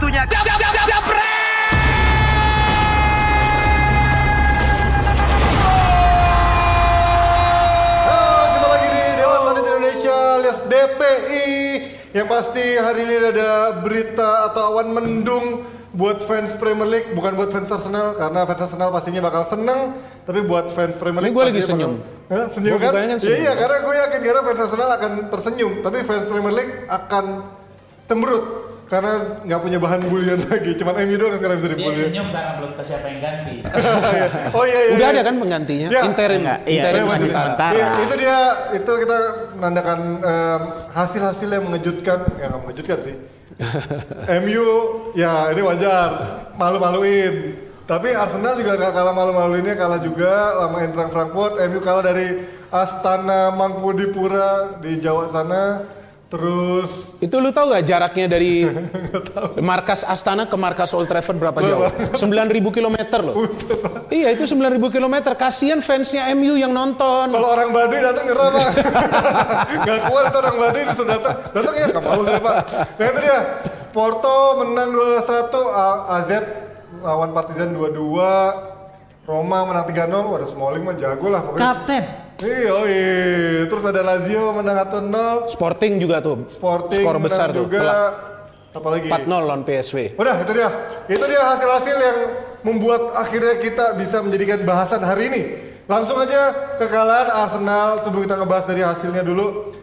Waktunya jam jam jam jam Halo, jumpa lagi di Dewan Indonesia alias DPI. Yang pasti hari ini ada berita atau awan mendung buat fans Premier League, bukan buat fans Arsenal karena fans Arsenal pastinya bakal seneng, tapi buat fans Premier League Ini gua lagi senyum. bakal- senyum Gua kan? bukanya Iya, iya, karena gue yakin karena fans Arsenal akan tersenyum, tapi fans Premier League akan tembrut karena nggak punya bahan bulian lagi, cuman MU doang yang sekarang bisa Dia dibully. senyum karena belum tahu siapa yang ganti. oh iya iya. Udah iya. ada kan penggantinya? Ya. Interim, Enggak, iya, interim masih sementara. sementara. Iya, itu dia itu kita menandakan em, hasil-hasil yang mengejutkan, ya nggak mengejutkan sih. MU ya ini wajar malu-maluin. Tapi Arsenal juga nggak kalah malu-maluinnya kalah juga lama Eintracht Frankfurt. MU kalah dari Astana Mangkudipura di Jawa sana. Terus Itu lu tahu gak jaraknya dari markas Astana ke markas Old Trafford berapa jauh? 9000 km loh. iya itu 9000 km. Kasihan fansnya MU yang nonton. kalau orang Baduy datang nyerah pak, nggak kuat tuh orang Baduy disuruh datang, datang ya nggak mau saya pak. Nah itu dia, Porto menang 2-1, A- AZ lawan Partizan 2-2, Roma menang 3-0, waduh Smalling mah jago lah pokoknya. Kapten. Iya, iya. terus ada Lazio menang 1-0, Sporting juga tuh. Sporting Skor besar tuh. juga. telak. Apalagi? 4-0 lawan PSV. Udah itu dia, itu dia hasil-hasil yang membuat akhirnya kita bisa menjadikan bahasan hari ini. Langsung aja kekalahan Arsenal sebelum kita ngebahas dari hasilnya dulu.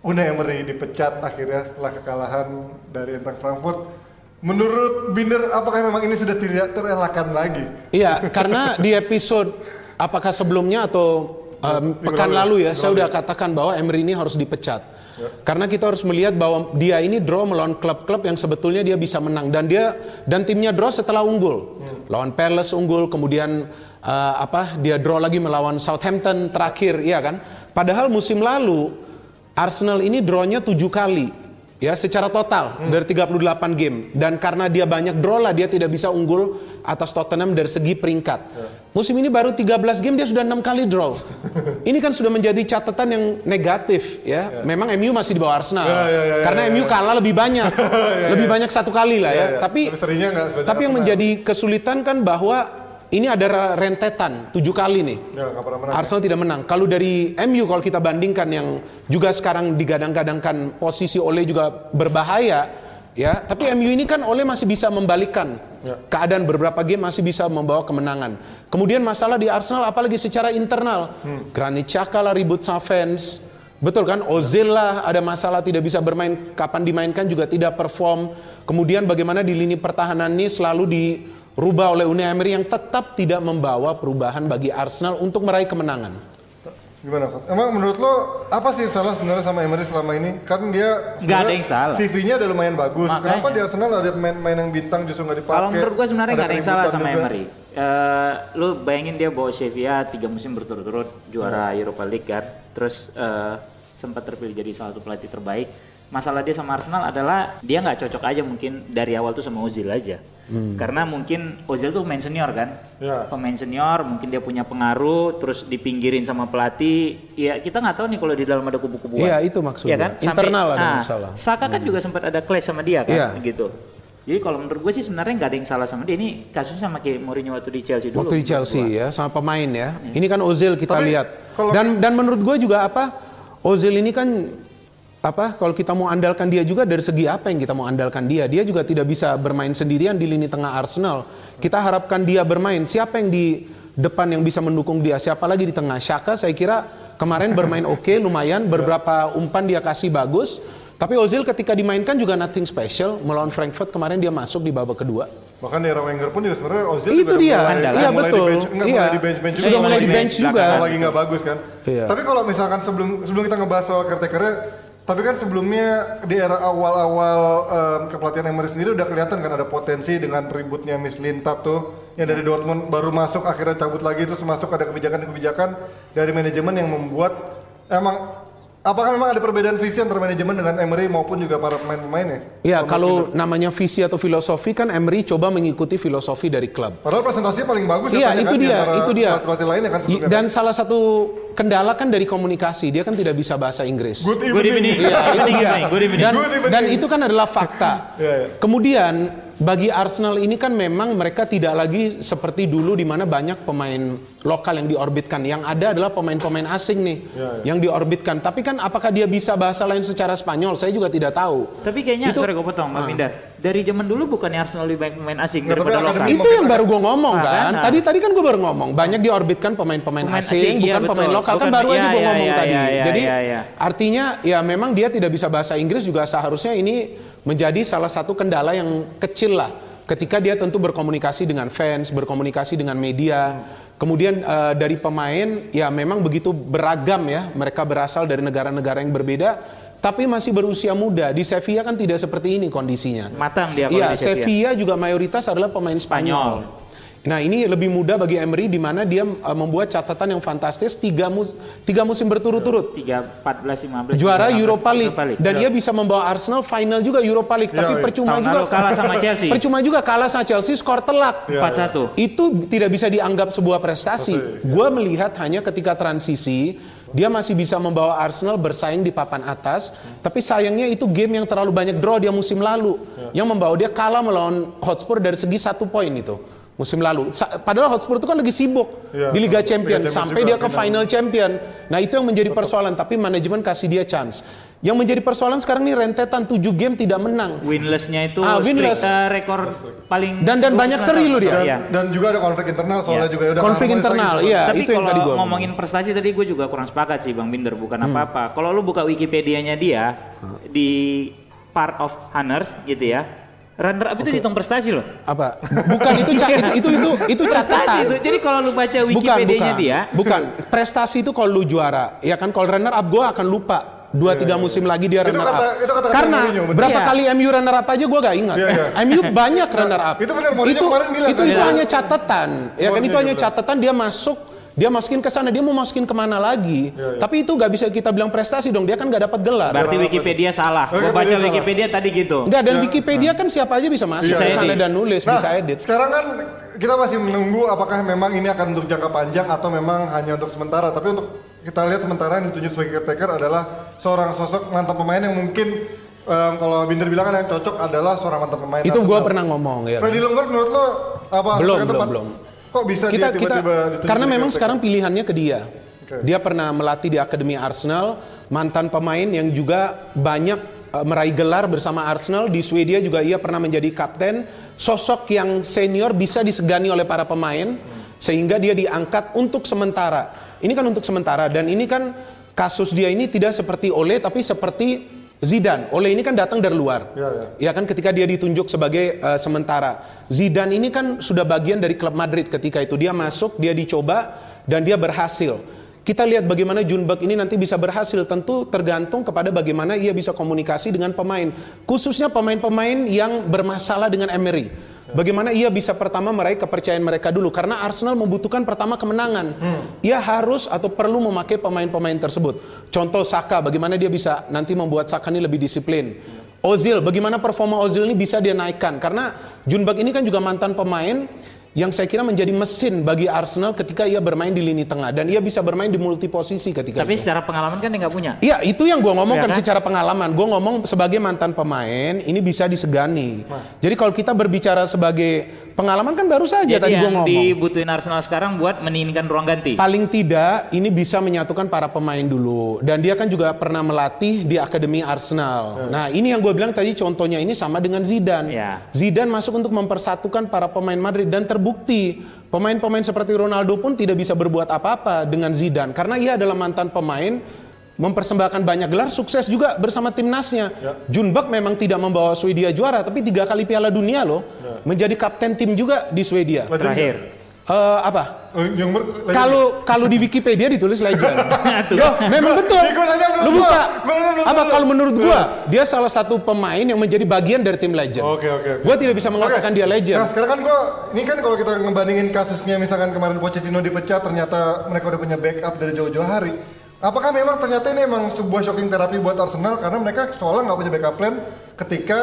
Unai Emery dipecat akhirnya setelah kekalahan dari Eintracht Frankfurt. Menurut Binder, apakah memang ini sudah tidak terelakkan lagi? Iya, karena di episode apakah sebelumnya atau um, pekan lalu ya? lalu ya, saya udah katakan bahwa Emery ini harus dipecat. Karena kita harus melihat bahwa dia ini draw melawan klub-klub yang sebetulnya dia bisa menang dan dia dan timnya draw setelah unggul. Lawan Palace unggul, kemudian uh, apa? Dia draw lagi melawan Southampton terakhir, iya kan? Padahal musim lalu Arsenal ini drawnya tujuh kali ya secara total dari 38 game dan karena dia banyak draw lah dia tidak bisa unggul atas Tottenham dari segi peringkat. Musim ini baru 13 game dia sudah enam kali draw. ini kan sudah menjadi catatan yang negatif ya. Memang MU masih di bawah Arsenal. Ya, ya, ya, karena ya, MU kalah lebih banyak. lebih banyak satu kali lah ya. Tapi Tapi tapi yang menjadi kesulitan kan bahwa ini ada rentetan tujuh kali nih. Ya, menang. Arsenal tidak menang. Kalau dari MU kalau kita bandingkan yang juga sekarang digadang-gadangkan posisi Ole juga berbahaya, ya. Tapi MU ini kan Ole masih bisa membalikkan keadaan beberapa game masih bisa membawa kemenangan. Kemudian masalah di Arsenal apalagi secara internal, Granit Xhaka lah ribut sama fans. Betul kan? Ozil lah ada masalah tidak bisa bermain kapan dimainkan juga tidak perform. Kemudian bagaimana di lini pertahanan ini selalu dirubah oleh Unai Emery yang tetap tidak membawa perubahan bagi Arsenal untuk meraih kemenangan. Gimana, Fat? Emang menurut lo apa sih yang salah sebenarnya sama Emery selama ini? Kan dia Nggak ada yang salah. CV-nya udah lumayan bagus. Makanya. Kenapa di Arsenal ada pemain-pemain yang bintang justru nggak dipakai? Kalau menurut gue sebenarnya nggak ada yang salah sama juga. Emery. Eh, lu bayangin dia bawa Sevilla tiga musim berturut-turut juara Europa League kan, terus eh, sempat terpilih jadi salah satu pelatih terbaik. Masalah dia sama Arsenal adalah dia nggak cocok aja mungkin dari awal tuh sama Ozil aja. Karena mungkin Ozil tuh pemain senior kan, Ya. pemain senior mungkin dia punya pengaruh, terus dipinggirin sama pelatih. Ya kita nggak tahu nih kalau di dalam ada kubu-kubuan. Iya, itu maksudnya. Iya kan? Internal ada nah, masalah. Saka kan juga sempat ada clash sama dia kan, Iya. gitu. Jadi kalau menurut gue sih sebenarnya nggak ada yang salah sama dia. Ini kasusnya sama kayak Mourinho waktu di Chelsea dulu. Waktu di Chelsea gua. ya sama pemain ya. Ini kan Ozil kita Tapi lihat. kalau- Dan dan menurut gue juga apa? Ozil ini kan apa kalau kita mau andalkan dia juga dari segi apa yang kita mau andalkan dia dia juga tidak bisa bermain sendirian di lini tengah Arsenal kita harapkan dia bermain siapa yang di depan yang bisa mendukung dia siapa lagi di tengah Shaka saya kira kemarin bermain oke lumayan beberapa umpan dia kasih bagus tapi Ozil ketika dimainkan juga nothing special melawan Frankfurt kemarin dia masuk di babak kedua Bahkan di era Wenger pun juga sebenarnya Ozil Itu juga dia. mulai, Iya, mulai betul. di bench, enggak, Iya. mulai di bench, bench Sudah mulai di bench juga. Kalau lagi nggak bagus kan. Iya. Tapi kalau misalkan sebelum sebelum kita ngebahas soal caretakernya, tapi kan sebelumnya di era awal-awal em, kepelatihan Emery sendiri udah kelihatan kan ada potensi dengan ributnya Miss Lintat tuh yang dari Dortmund baru masuk akhirnya cabut lagi terus masuk ada kebijakan-kebijakan dari manajemen yang membuat emang apakah memang ada perbedaan visi antara manajemen dengan Emery maupun juga para pemain-pemainnya? Ya, kalau namanya visi atau filosofi kan Emery coba mengikuti filosofi dari klub. Padahal presentasinya paling bagus Iya, katanya itu kan, di dia, itu dia. Pelatih lainnya kan I- sebelumnya. Dan salah satu kendala kan dari komunikasi, dia kan tidak bisa bahasa Inggris. Good Good evening. Iya, itu Good dia. evening, good evening. Dan, Good evening. dan itu kan adalah fakta. Iya, iya. Kemudian bagi Arsenal ini kan memang mereka tidak lagi seperti dulu di mana banyak pemain lokal yang diorbitkan. Yang ada adalah pemain-pemain asing nih Iya, yang diorbitkan. Tapi kan apakah dia bisa bahasa lain secara Spanyol? Saya juga tidak tahu. Tapi kayaknya, Itu- sorry gue potong, Ah. Pindar. Dari zaman dulu bukannya Arsenal lebih banyak pemain asing tapi daripada lokal? Itu yang baru gue ngomong Ah, kan. kan? Nah. Tadi tadi kan gue baru ngomong banyak diorbitkan pemain-pemain Pemain asing, asing, iya, bukan pemain betul. lokal kan Bukan- baru aja iya, gue iya, ngomong iya, tadi. iya, iya, Jadi iya, iya. artinya ya memang dia tidak bisa bahasa Inggris juga seharusnya ini menjadi salah satu kendala yang kecil lah ketika dia tentu berkomunikasi dengan fans, berkomunikasi dengan media. Kemudian eh, dari pemain ya memang begitu beragam ya. Mereka berasal dari negara-negara yang berbeda tapi masih berusia muda. Di Sevilla kan tidak seperti ini kondisinya. Matang dia Iya, Sevilla. Sevilla juga mayoritas adalah pemain Spanyol. Nah ini lebih mudah bagi Emery di mana dia uh, membuat catatan yang fantastis tiga, mu- tiga musim berturut-turut 3, 14, 15. juara 16, Europa League dan Iya. ia bisa membawa Arsenal final juga Europa League tapi iya. percuma Tahun juga kalah sama Chelsea. percuma juga kalah sama Chelsea skor telak Iya, 4-1. itu tidak bisa dianggap sebuah prestasi. Gue melihat hanya ketika transisi dia masih bisa membawa Arsenal bersaing di papan atas, tapi sayangnya itu game yang terlalu banyak draw dia musim lalu, yang membawa dia kalah melawan Hotspur dari segi satu poin itu musim lalu. Sa- Padahal Hotspur itu kan lagi sibuk Iya, di Liga Liga Champion Champions sampai dia ke final. final champion. Nah itu yang menjadi persoalan, tapi manajemen kasih dia chance. Yang menjadi persoalan sekarang nih rentetan 7 game tidak menang. Winless-nya itu Ah, winless. streak, eh, rekor paling Dan- dan banyak seri loh dia. dan, Iya. dan juga ada konflik internal soalnya Iya. juga udah Konflik internal, iya. Tapi itu yang kalau tadi gua ngomongin prestasi tadi gue juga kurang sepakat sih Bang Binder bukan apa-apa. Kalau lu buka Wikipedia-nya dia di part of honors gitu ya. Runner up itu dihitung prestasi loh. apa? Bukan itu ca- itu itu itu, itu Prestasi catatan. itu. Jadi kalau lu baca Wikipedia-nya bukan. dia, bukan. Prestasi itu kalau lu juara. Ya kan? Kalau runner up gue akan lupa. Dua tiga musim lagi dia Itu runner kata- up. itu kata-kata karena Mourinho, berapa Iya. kali MU runner up aja gue gak ingat. Iya, iya. MU banyak runner up. Itu benar, Mourinho itu kemarin bilang itu, kan. itu Iya. hanya catatan. Ya kan? Itu hanya catatan dia masuk dia masukin ke sana dia mau masukin ke mana lagi Iya, tapi itu gak bisa kita bilang prestasi dong dia kan gak dapat gelar berarti Wikipedia salah. Gue Wikipedia baca salah. Wikipedia tadi gitu. Enggak dan Wikipedia kan siapa aja bisa masuk Bisa ke sana dan nulis Nah, bisa edit sekarang kan kita masih menunggu apakah memang ini akan untuk jangka panjang atau memang hanya untuk sementara. Tapi untuk kita lihat sementara yang ditunjuk sebagai caretaker adalah seorang sosok mantan pemain yang mungkin em, kalau Binder bilang kan yang cocok adalah seorang mantan pemain. itu gue pernah ngomong ya Freddy Lingard menurut lo apa? Belum, belum, tempat- belum. Kok bisa kita dia kita tiba-tiba ditunjuk karena memang sekarang pilihannya ke dia. Oke. Dia pernah melatih di akademi Arsenal, mantan pemain yang juga banyak eh, meraih gelar bersama Arsenal di Swedia juga ia pernah menjadi kapten, sosok yang senior bisa disegani oleh para pemain sehingga dia diangkat untuk sementara. Ini kan untuk sementara dan ini kan kasus dia ini tidak seperti Ole tapi seperti Zidane. Ole ini kan datang dari luar. Ya, ya. Ya kan ketika dia ditunjuk sebagai eh, sementara. Zidane ini kan sudah bagian dari klub Madrid ketika itu dia masuk, dia dicoba dan dia berhasil. Kita lihat bagaimana Junberg ini nanti bisa berhasil tentu tergantung kepada bagaimana ia bisa komunikasi dengan pemain. Khususnya pemain-pemain yang bermasalah dengan Emery. Bagaimana ia bisa pertama meraih kepercayaan mereka dulu karena Arsenal membutuhkan pertama kemenangan. Ia harus atau perlu memakai pemain-pemain tersebut. Contoh Saka, bagaimana dia bisa nanti membuat Saka ini lebih disiplin. Ozil, bagaimana performa Ozil ini bisa dia naikkan karena Junberg ini kan juga mantan pemain yang saya kira menjadi mesin bagi Arsenal ketika ia bermain di lini tengah dan ia bisa bermain di multi posisi ketika Tapi itu. secara pengalaman kan dia nggak punya. Iya itu yang gue ngomongkan Iya kan? secara pengalaman. Gue ngomong sebagai mantan pemain ini bisa disegani. Jadi kalau kita berbicara sebagai pengalaman kan baru saja Jadi tadi gue yang ngomong. dibutuhin Arsenal sekarang buat meninggikan ruang ganti. Paling tidak ini bisa menyatukan para pemain dulu dan dia kan juga pernah melatih di akademi Arsenal. Nah ini yang gue bilang tadi contohnya ini sama dengan Zidane. Ya. Zidane masuk untuk mempersatukan para pemain Madrid dan terbukti pemain-pemain seperti Ronaldo pun tidak bisa berbuat apa-apa dengan Zidane karena ia adalah mantan pemain mempersembahkan banyak gelar sukses juga bersama timnasnya. Junberg memang tidak membawa Swedia juara tapi tiga kali Piala Dunia loh menjadi kapten tim juga di Swedia. Terakhir. Eh, apa? Oh. Kalau kalau di Wikipedia ditulis legend. Yo, memang Gua- betul. Gua nanya Lu buka. Gua Apa kalau menurut gua dia salah satu pemain yang menjadi bagian dari tim legend. Oke oke. oke. Gua tidak bisa mengatakan Oke. dia legend. Nah sekarang kan gua ini kan kalau kita ngebandingin kasusnya misalkan kemarin Pochettino dipecat ternyata mereka udah punya backup dari jauh-jauh hari. Apakah memang ternyata ini emang sebuah shocking terapi buat Arsenal karena mereka soalnya nggak punya backup plan ketika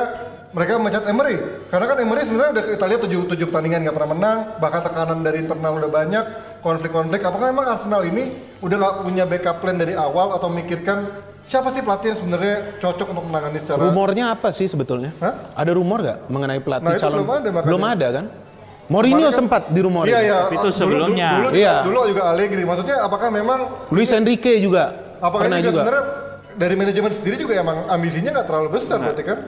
mereka mencat Emery karena kan Emery sebenarnya udah kita lihat tujuh, tujuh pertandingan nggak pernah menang bahkan tekanan dari internal udah banyak konflik-konflik apakah memang Arsenal ini udah nggak punya backup plan dari awal atau mikirkan siapa sih pelatih yang sebenarnya cocok untuk menangani secara Rumornya apa sih sebetulnya? Hah? Ada rumor nggak mengenai pelatih Nah, calon? belum ada makanya. Belum ada kan? Mourinho kan- sempat di rumor Iya iya. Tapi itu Dulu- sebelumnya. Dulu, dulu, Iya. dulu juga Allegri. Maksudnya apakah memang Luis Enrique juga apakah pernah juga, juga. sebenarnya dari manajemen sendiri juga emang ambisinya nggak terlalu besar berarti kan?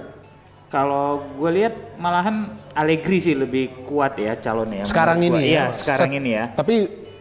Kalau gue lihat malahan Allegri sih lebih kuat ya calonnya. Sekarang menurut ini gua. ya. Iya, sekarang ini ya. Tapi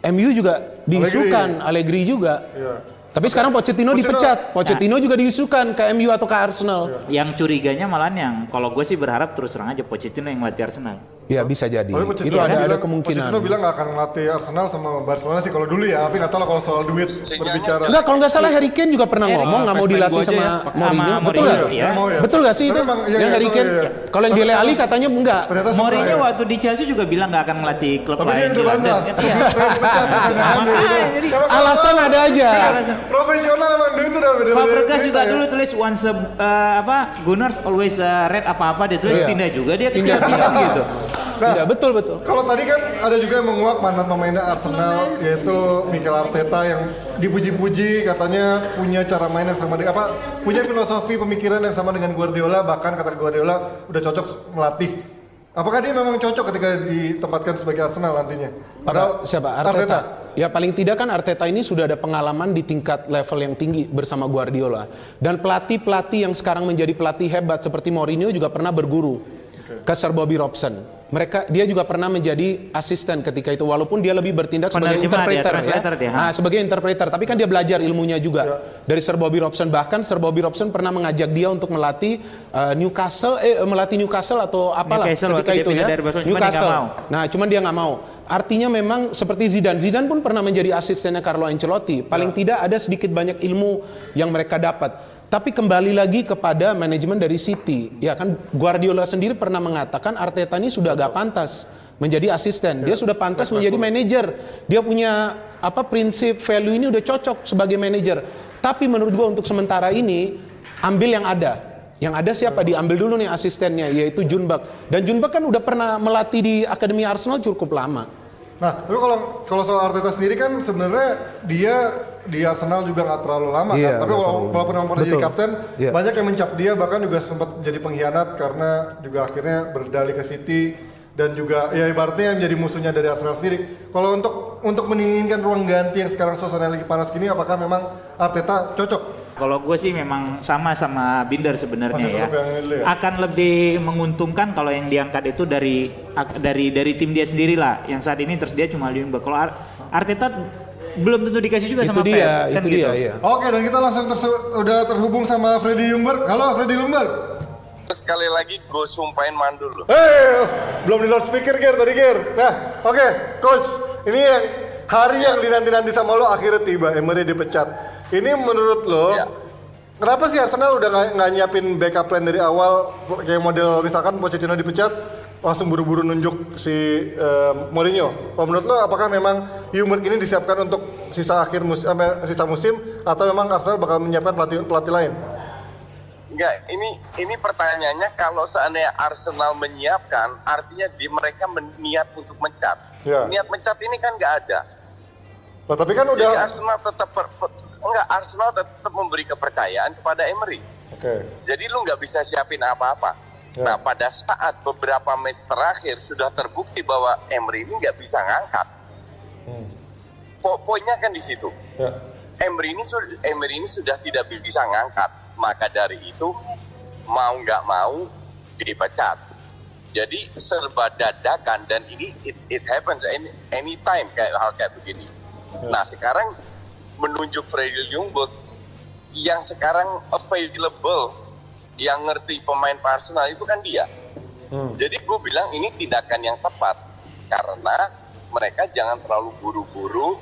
MU juga diisukan Allegri juga. Iya. Tapi sekarang Pochettino, Pochettino- dipecat. Pochettino juga diisukan ke MU atau ke Arsenal. Yang curiganya malahan yang kalau gue sih berharap terus terang aja Pochettino yang melatih Arsenal. Ya bisa jadi. Itu ada bilang, ada kemungkinan. Pochettino bilang nggak akan melatih Arsenal sama Barcelona sih kalau dulu ya. Tapi nggak tahu lah kalau soal duit Sinyalnya berbicara. Enggak, kalau nggak salah Harry Kane juga pernah Eh, ngomong nggak mau dilatih sama ya. Mourinho. Betul nggak? iya. Ya. Betul nggak sih itu? iya, yang iya, Harry Kane. iya, iya. Kalau yang Dele Alli katanya enggak. Mourinho ya. waktu di Chelsea juga bilang nggak akan melatih klub lain. Tapi Iya. dia gitu. Karena Alasan ada aja. Profesional emang dia itu udah beda-beda Fabregas juga ya. dulu tulis once uh, apa Gunners always uh, red apa-apa dia tulis Iya. pindah juga dia ke Chelsea kan gitu. Nah, Tidak, betul betul. Kalau tadi kan ada juga yang menguak mantan pemainnya Arsenal yaitu Mikel Arteta yang dipuji-puji katanya punya cara main yang sama dengan apa punya filosofi pemikiran yang sama dengan Guardiola bahkan kata Guardiola udah cocok melatih. Apakah dia memang cocok ketika ditempatkan sebagai Arsenal nantinya? Apa, siapa? Arteta. Ya paling tidak kan Arteta ini sudah ada pengalaman di tingkat level yang tinggi bersama Guardiola. Dan pelatih-pelatih yang sekarang menjadi pelatih hebat seperti Mourinho juga pernah berguru ke Sir Bobby Robson. Mereka dia juga pernah menjadi asisten ketika itu walaupun dia lebih bertindak sebagai Penerjemah dia, interpreter ya. translator dia? Nah, sebagai interpreter, tapi kan dia belajar ilmunya juga dari Sir Bobby Robson. Bahkan Sir Bobby Robson pernah mengajak dia untuk melatih uh, Newcastle eh melatih Newcastle atau apalah Newcastle ketika itu ya. dari Barcelona, cuman dia Newcastle. mau. Nah, cuman dia nggak mau. Artinya memang seperti Zidane. Zidane pun pernah menjadi asistennya Carlo Ancelotti. Paling tidak ada sedikit banyak ilmu yang mereka dapat. Tapi kembali lagi kepada manajemen dari City. Ya kan Guardiola sendiri pernah mengatakan Arteta ini sudah agak pantas menjadi asisten. Dia sudah pantas menjadi manajer. Dia punya apa prinsip value ini udah cocok sebagai manajer. Tapi menurut gua untuk sementara ini ambil yang ada. Yang ada siapa? Diambil dulu nih asistennya yaitu Junbak. Dan Junbak kan udah pernah melatih di Akademi Arsenal cukup lama. Nah, tapi kalau kalau soal Arteta sendiri kan sebenarnya dia di Arsenal juga nggak terlalu lama Iya, kan. Tapi terlalu walaupun memang pernah jadi Betul. kapten, Iya. banyak yang mencap dia bahkan juga sempat jadi pengkhianat karena juga akhirnya berdalih ke City dan juga ya ibaratnya yang menjadi musuhnya dari Arsenal sendiri. Kalau untuk untuk menginginkan ruang ganti yang sekarang suasana lagi panas gini, apakah memang Arteta cocok? Kalau gue sih memang sama sama Binder sebenarnya ya. ya? Akan lebih menguntungkan kalau yang diangkat itu dari ak- dari dari tim dia sendiri lah. Yang saat ini tersedia cuma Ljungberg. Kalau Ar- Arteta belum tentu dikasih juga itu sama dia, Pep, kan itu dia, gitu. iya. Oke, dan kita langsung tersu- udah terhubung sama Freddy Ljungberg. Halo Freddy Ljungberg. Sekali lagi gue sumpahin mandul loh. Hei, belum di loudspeaker Ger tadi Ger. Nah, oke, coach. Ini yang hari yang dinanti-nanti sama lo akhirnya tiba. Emery dipecat. Ini menurut lo, Ya. kenapa sih Arsenal udah nggak nyiapin backup plan dari awal? Kayak model misalkan Pochettino dipecat, langsung buru-buru nunjuk si eh, Mourinho. Kalau menurut lo, apakah memang Ljungberg ini disiapkan untuk sisa akhir musim, sisa musim, atau memang Arsenal bakal menyiapkan pelatih pelatih lain? Enggak, ini ini pertanyaannya kalau seandainya Arsenal menyiapkan, artinya di mereka niat untuk mencat. Ya. Niat mencat ini kan nggak ada. Nah, tapi kan Jadi udah. Arsenal tetap per- enggak Arsenal tetap memberi kepercayaan kepada Emery. Oke. Jadi lu nggak bisa siapin apa-apa. Ya. Nah pada saat beberapa match terakhir sudah terbukti bahwa Emery ini nggak bisa ngangkat. Hmm. Po- poinnya kan di situ. Ya. Emery ini sudah Emery ini sudah tidak bisa ngangkat. Maka dari itu mau nggak mau dipecat. Jadi serba dadakan dan ini it, it happens any, anytime kayak hal kayak begini. Nah sekarang menunjuk Freddy Ljungberg yang sekarang available yang ngerti pemain Arsenal itu kan dia. Hmm. Jadi gue bilang ini tindakan yang tepat karena mereka jangan terlalu buru-buru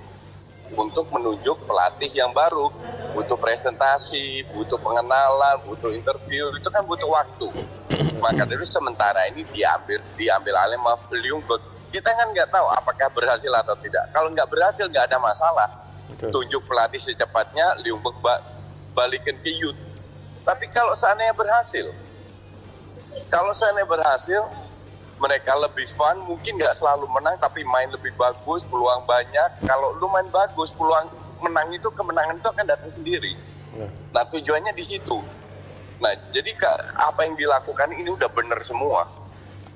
untuk menunjuk pelatih yang baru. Butuh presentasi, butuh pengenalan, butuh interview, itu kan butuh waktu. Maka dari sementara ini diambil diambil alih sama Ljungberg. Kita kan nggak tahu apakah berhasil atau tidak. Kalau nggak berhasil nggak ada masalah. tunjuk pelatih secepatnya, Liumbek ba balikin ke youth. Tapi kalau seandainya berhasil, kalau seandainya berhasil, mereka lebih fun, mungkin nggak selalu menang, tapi main lebih bagus, peluang banyak. Kalau lu main bagus, peluang menang itu kemenangan itu akan datang sendiri. Nah tujuannya di situ. Nah jadi apa yang dilakukan ini udah bener semua.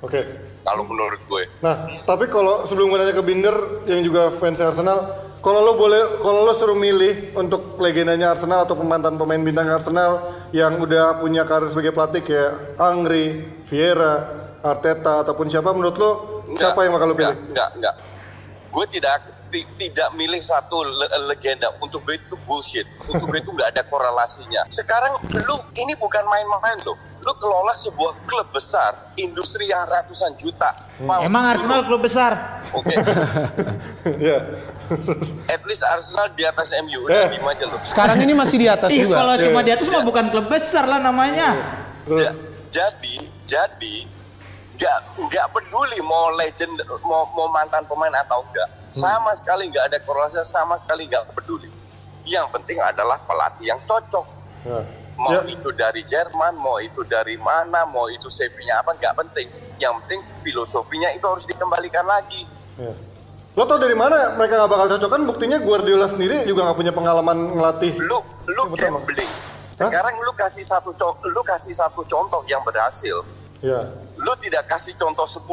Oke. Kalau menurut gue. Nah, tapi kalau sebelum gue nanya ke Binder yang juga fans Arsenal, kalau lo boleh, kalau lo suruh milih untuk legendanya Arsenal atau mantan pemain bintang Arsenal yang udah punya karir sebagai pelatih kayak Angri, Vieira, Arteta ataupun siapa menurut lo Enggak, siapa yang bakal lo pilih? Enggak, enggak, enggak. Gue tidak ti- tidak milih satu le- legenda. Untuk gue itu bullshit. Untuk gue itu nggak ada korelasinya. Sekarang lu ini bukan main-main loh. Lu kelola sebuah klub besar, industri yang ratusan juta. Mau Emang. Arsenal klub besar? Oke, Iya. at least Arsenal di atas MU Eh. udah lima aja loh. Sekarang ini masih di atas juga. kalau cuma di atas mah bukan klub besar lah namanya. Terus Ja- jadi jadi nggak nggak peduli mau legend mau, mau mantan pemain atau enggak sama sekali nggak ada korelasi sama sekali nggak peduli yang penting adalah pelatih yang cocok ya. mau Ya, itu dari Jerman mau itu dari mana mau itu CV-nya apa nggak penting yang penting filosofinya itu harus dikembalikan lagi ya. Lo tau dari mana mereka nggak bakal cocok kan? Buktinya Guardiola sendiri juga nggak punya pengalaman ngelatih. lu lu gambling sekarang lu kasih satu lu kasih satu contoh yang berhasil Ya. lu tidak kasih contoh 10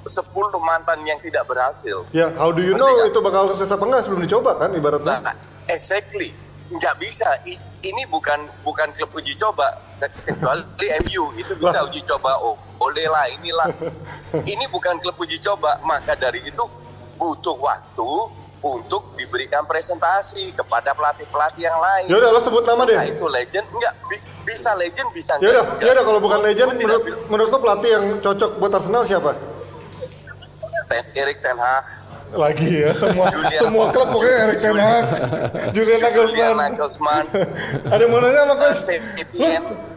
10 mantan yang tidak berhasil Ya, how do you Ngerti know nggak? itu bakal sukses apa enggak sebelum dicoba kan ibaratnya? Nah, exactly. Nggak bisa. I- ini bukan bukan klub uji coba. Ke- Kecuali MU itu bisa uji coba. Oh, boleh lah inilah. Ini bukan klub uji coba. Maka dari itu butuh waktu untuk diberikan presentasi kepada pelatih-pelatih yang lain. Ya udah lo sebut nama deh. Nah itu legend enggak bi- bisa legend bisa Ya udah, enggak ya udah kalau bukan legend gua menurut menurut lo pelatih yang cocok buat Arsenal siapa? Ten, Erik Ten Hag, Lagi ya semua Julian semua klub pokoknya Erik Ten Hag, Julian Julian Nagelsmann. Ada yang mau nanya sama coach?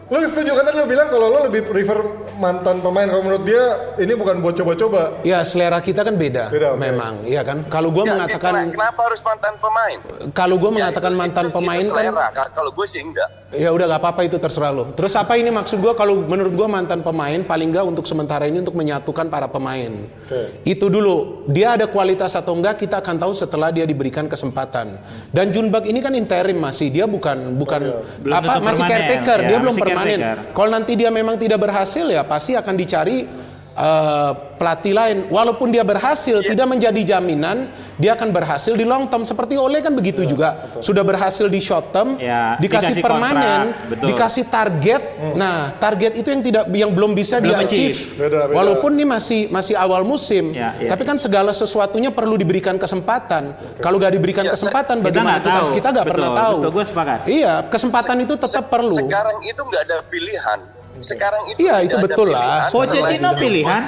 Lu, lu setuju kan tadi lu bilang kalau lo lebih prefer mantan pemain kalau menurut dia ini bukan buat coba-coba. Ya selera kita kan beda, Beda, memang, iya kan. Kalau gue Ya, mengatakan, kena- kenapa harus mantan pemain? kalau gue Ya, mengatakan itu- mantan itu- pemain itu kan, selera. Ka- Kalau gue sih enggak. Ya udah gak apa-apa itu terserah lo. Terus apa ini maksud gue? Kalau menurut gue mantan pemain paling nggak untuk sementara ini untuk menyatukan para pemain. Oke. Itu dulu. Dia ada kualitas atau enggak kita akan tahu setelah dia diberikan kesempatan. Dan Junbak ini kan interim masih, dia bukan bukan Belum apa masih permanen. caretaker, Ya, dia belum permanen. Kalau nanti dia memang tidak berhasil ya pasti akan dicari eh, pelatih lain. Walaupun dia berhasil Iya. tidak menjadi jaminan dia akan berhasil di long term seperti Ole kan begitu juga. Sudah berhasil di short term, Ya, dikasih, dikasih permanen, kontrak, betul. dikasih target. Nah, target itu yang tidak yang belum bisa Belum dia achieve. achieve. Beda, beda. Walaupun ini masih masih awal musim, Ya, ya. tapi kan segala sesuatunya perlu diberikan kesempatan. Kalau nggak diberikan Ya, kesempatan, Kita bagaimana nggak kita tahu. kita nggak pernah Betul, tahu. betul, gue sepakat. Iya, kesempatan itu tetap Se- perlu. Sekarang itu nggak ada pilihan. Sekarang itu Iya, itu betul lah. Pochettino pilihan.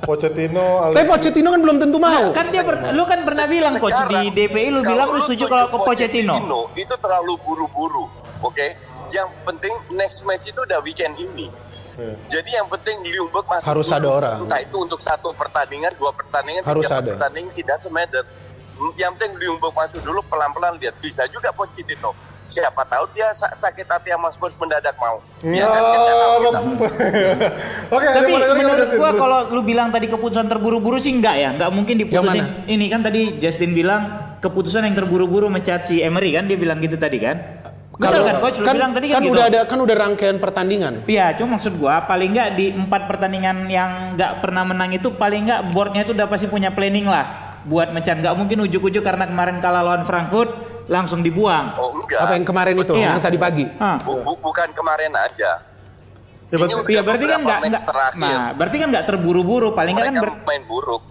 Pochettino, Tapi Pochettino kan belum tentu mau. Kan dia lu kan pernah bilang coach di DPI lu bilang lu setuju kalau ke Pochettino. itu terlalu buru-buru, oke? Yang penting next match itu udah weekend ini. Iya. Jadi yang penting Liumberg masuk Harus dulu. ada orang. Entah itu untuk satu pertandingan, dua pertandingan, Harus tiga ada. pertandingan tidak semeter. Yang penting Liumberg masuk dulu pelan-pelan lihat. Bisa juga Pochettino. Siapa tahu dia sa- sakit hati sama Spurs mendadak mau. Ya, Ya kan, kan kita. Oke, Tapi menurut Justin? gua kalau lu bilang tadi keputusan terburu-buru sih enggak ya, enggak mungkin diputusin. Yang Ini kan tadi Justin bilang keputusan yang terburu-buru mencat si Emery kan dia bilang gitu tadi kan. Betul kan coach lu bilang tadi kan, gitu. udah ada kan udah rangkaian pertandingan. Iya, cuma maksud gua paling nggak di empat pertandingan yang nggak pernah menang itu paling nggak boardnya itu udah pasti punya planning lah buat mencan. Nggak mungkin ujuk-ujuk karena kemarin kalah lawan Frankfurt langsung dibuang. Oh enggak. Apa yang kemarin itu, Iya. yang tadi pagi. Bu- bu- bukan kemarin aja. Ya, Ini berarti- udah Iya berarti kan beberapa nggak match nggak. terakhir. Nah, berarti kan nggak terburu-buru. Paling nggak kan ber- main buruk.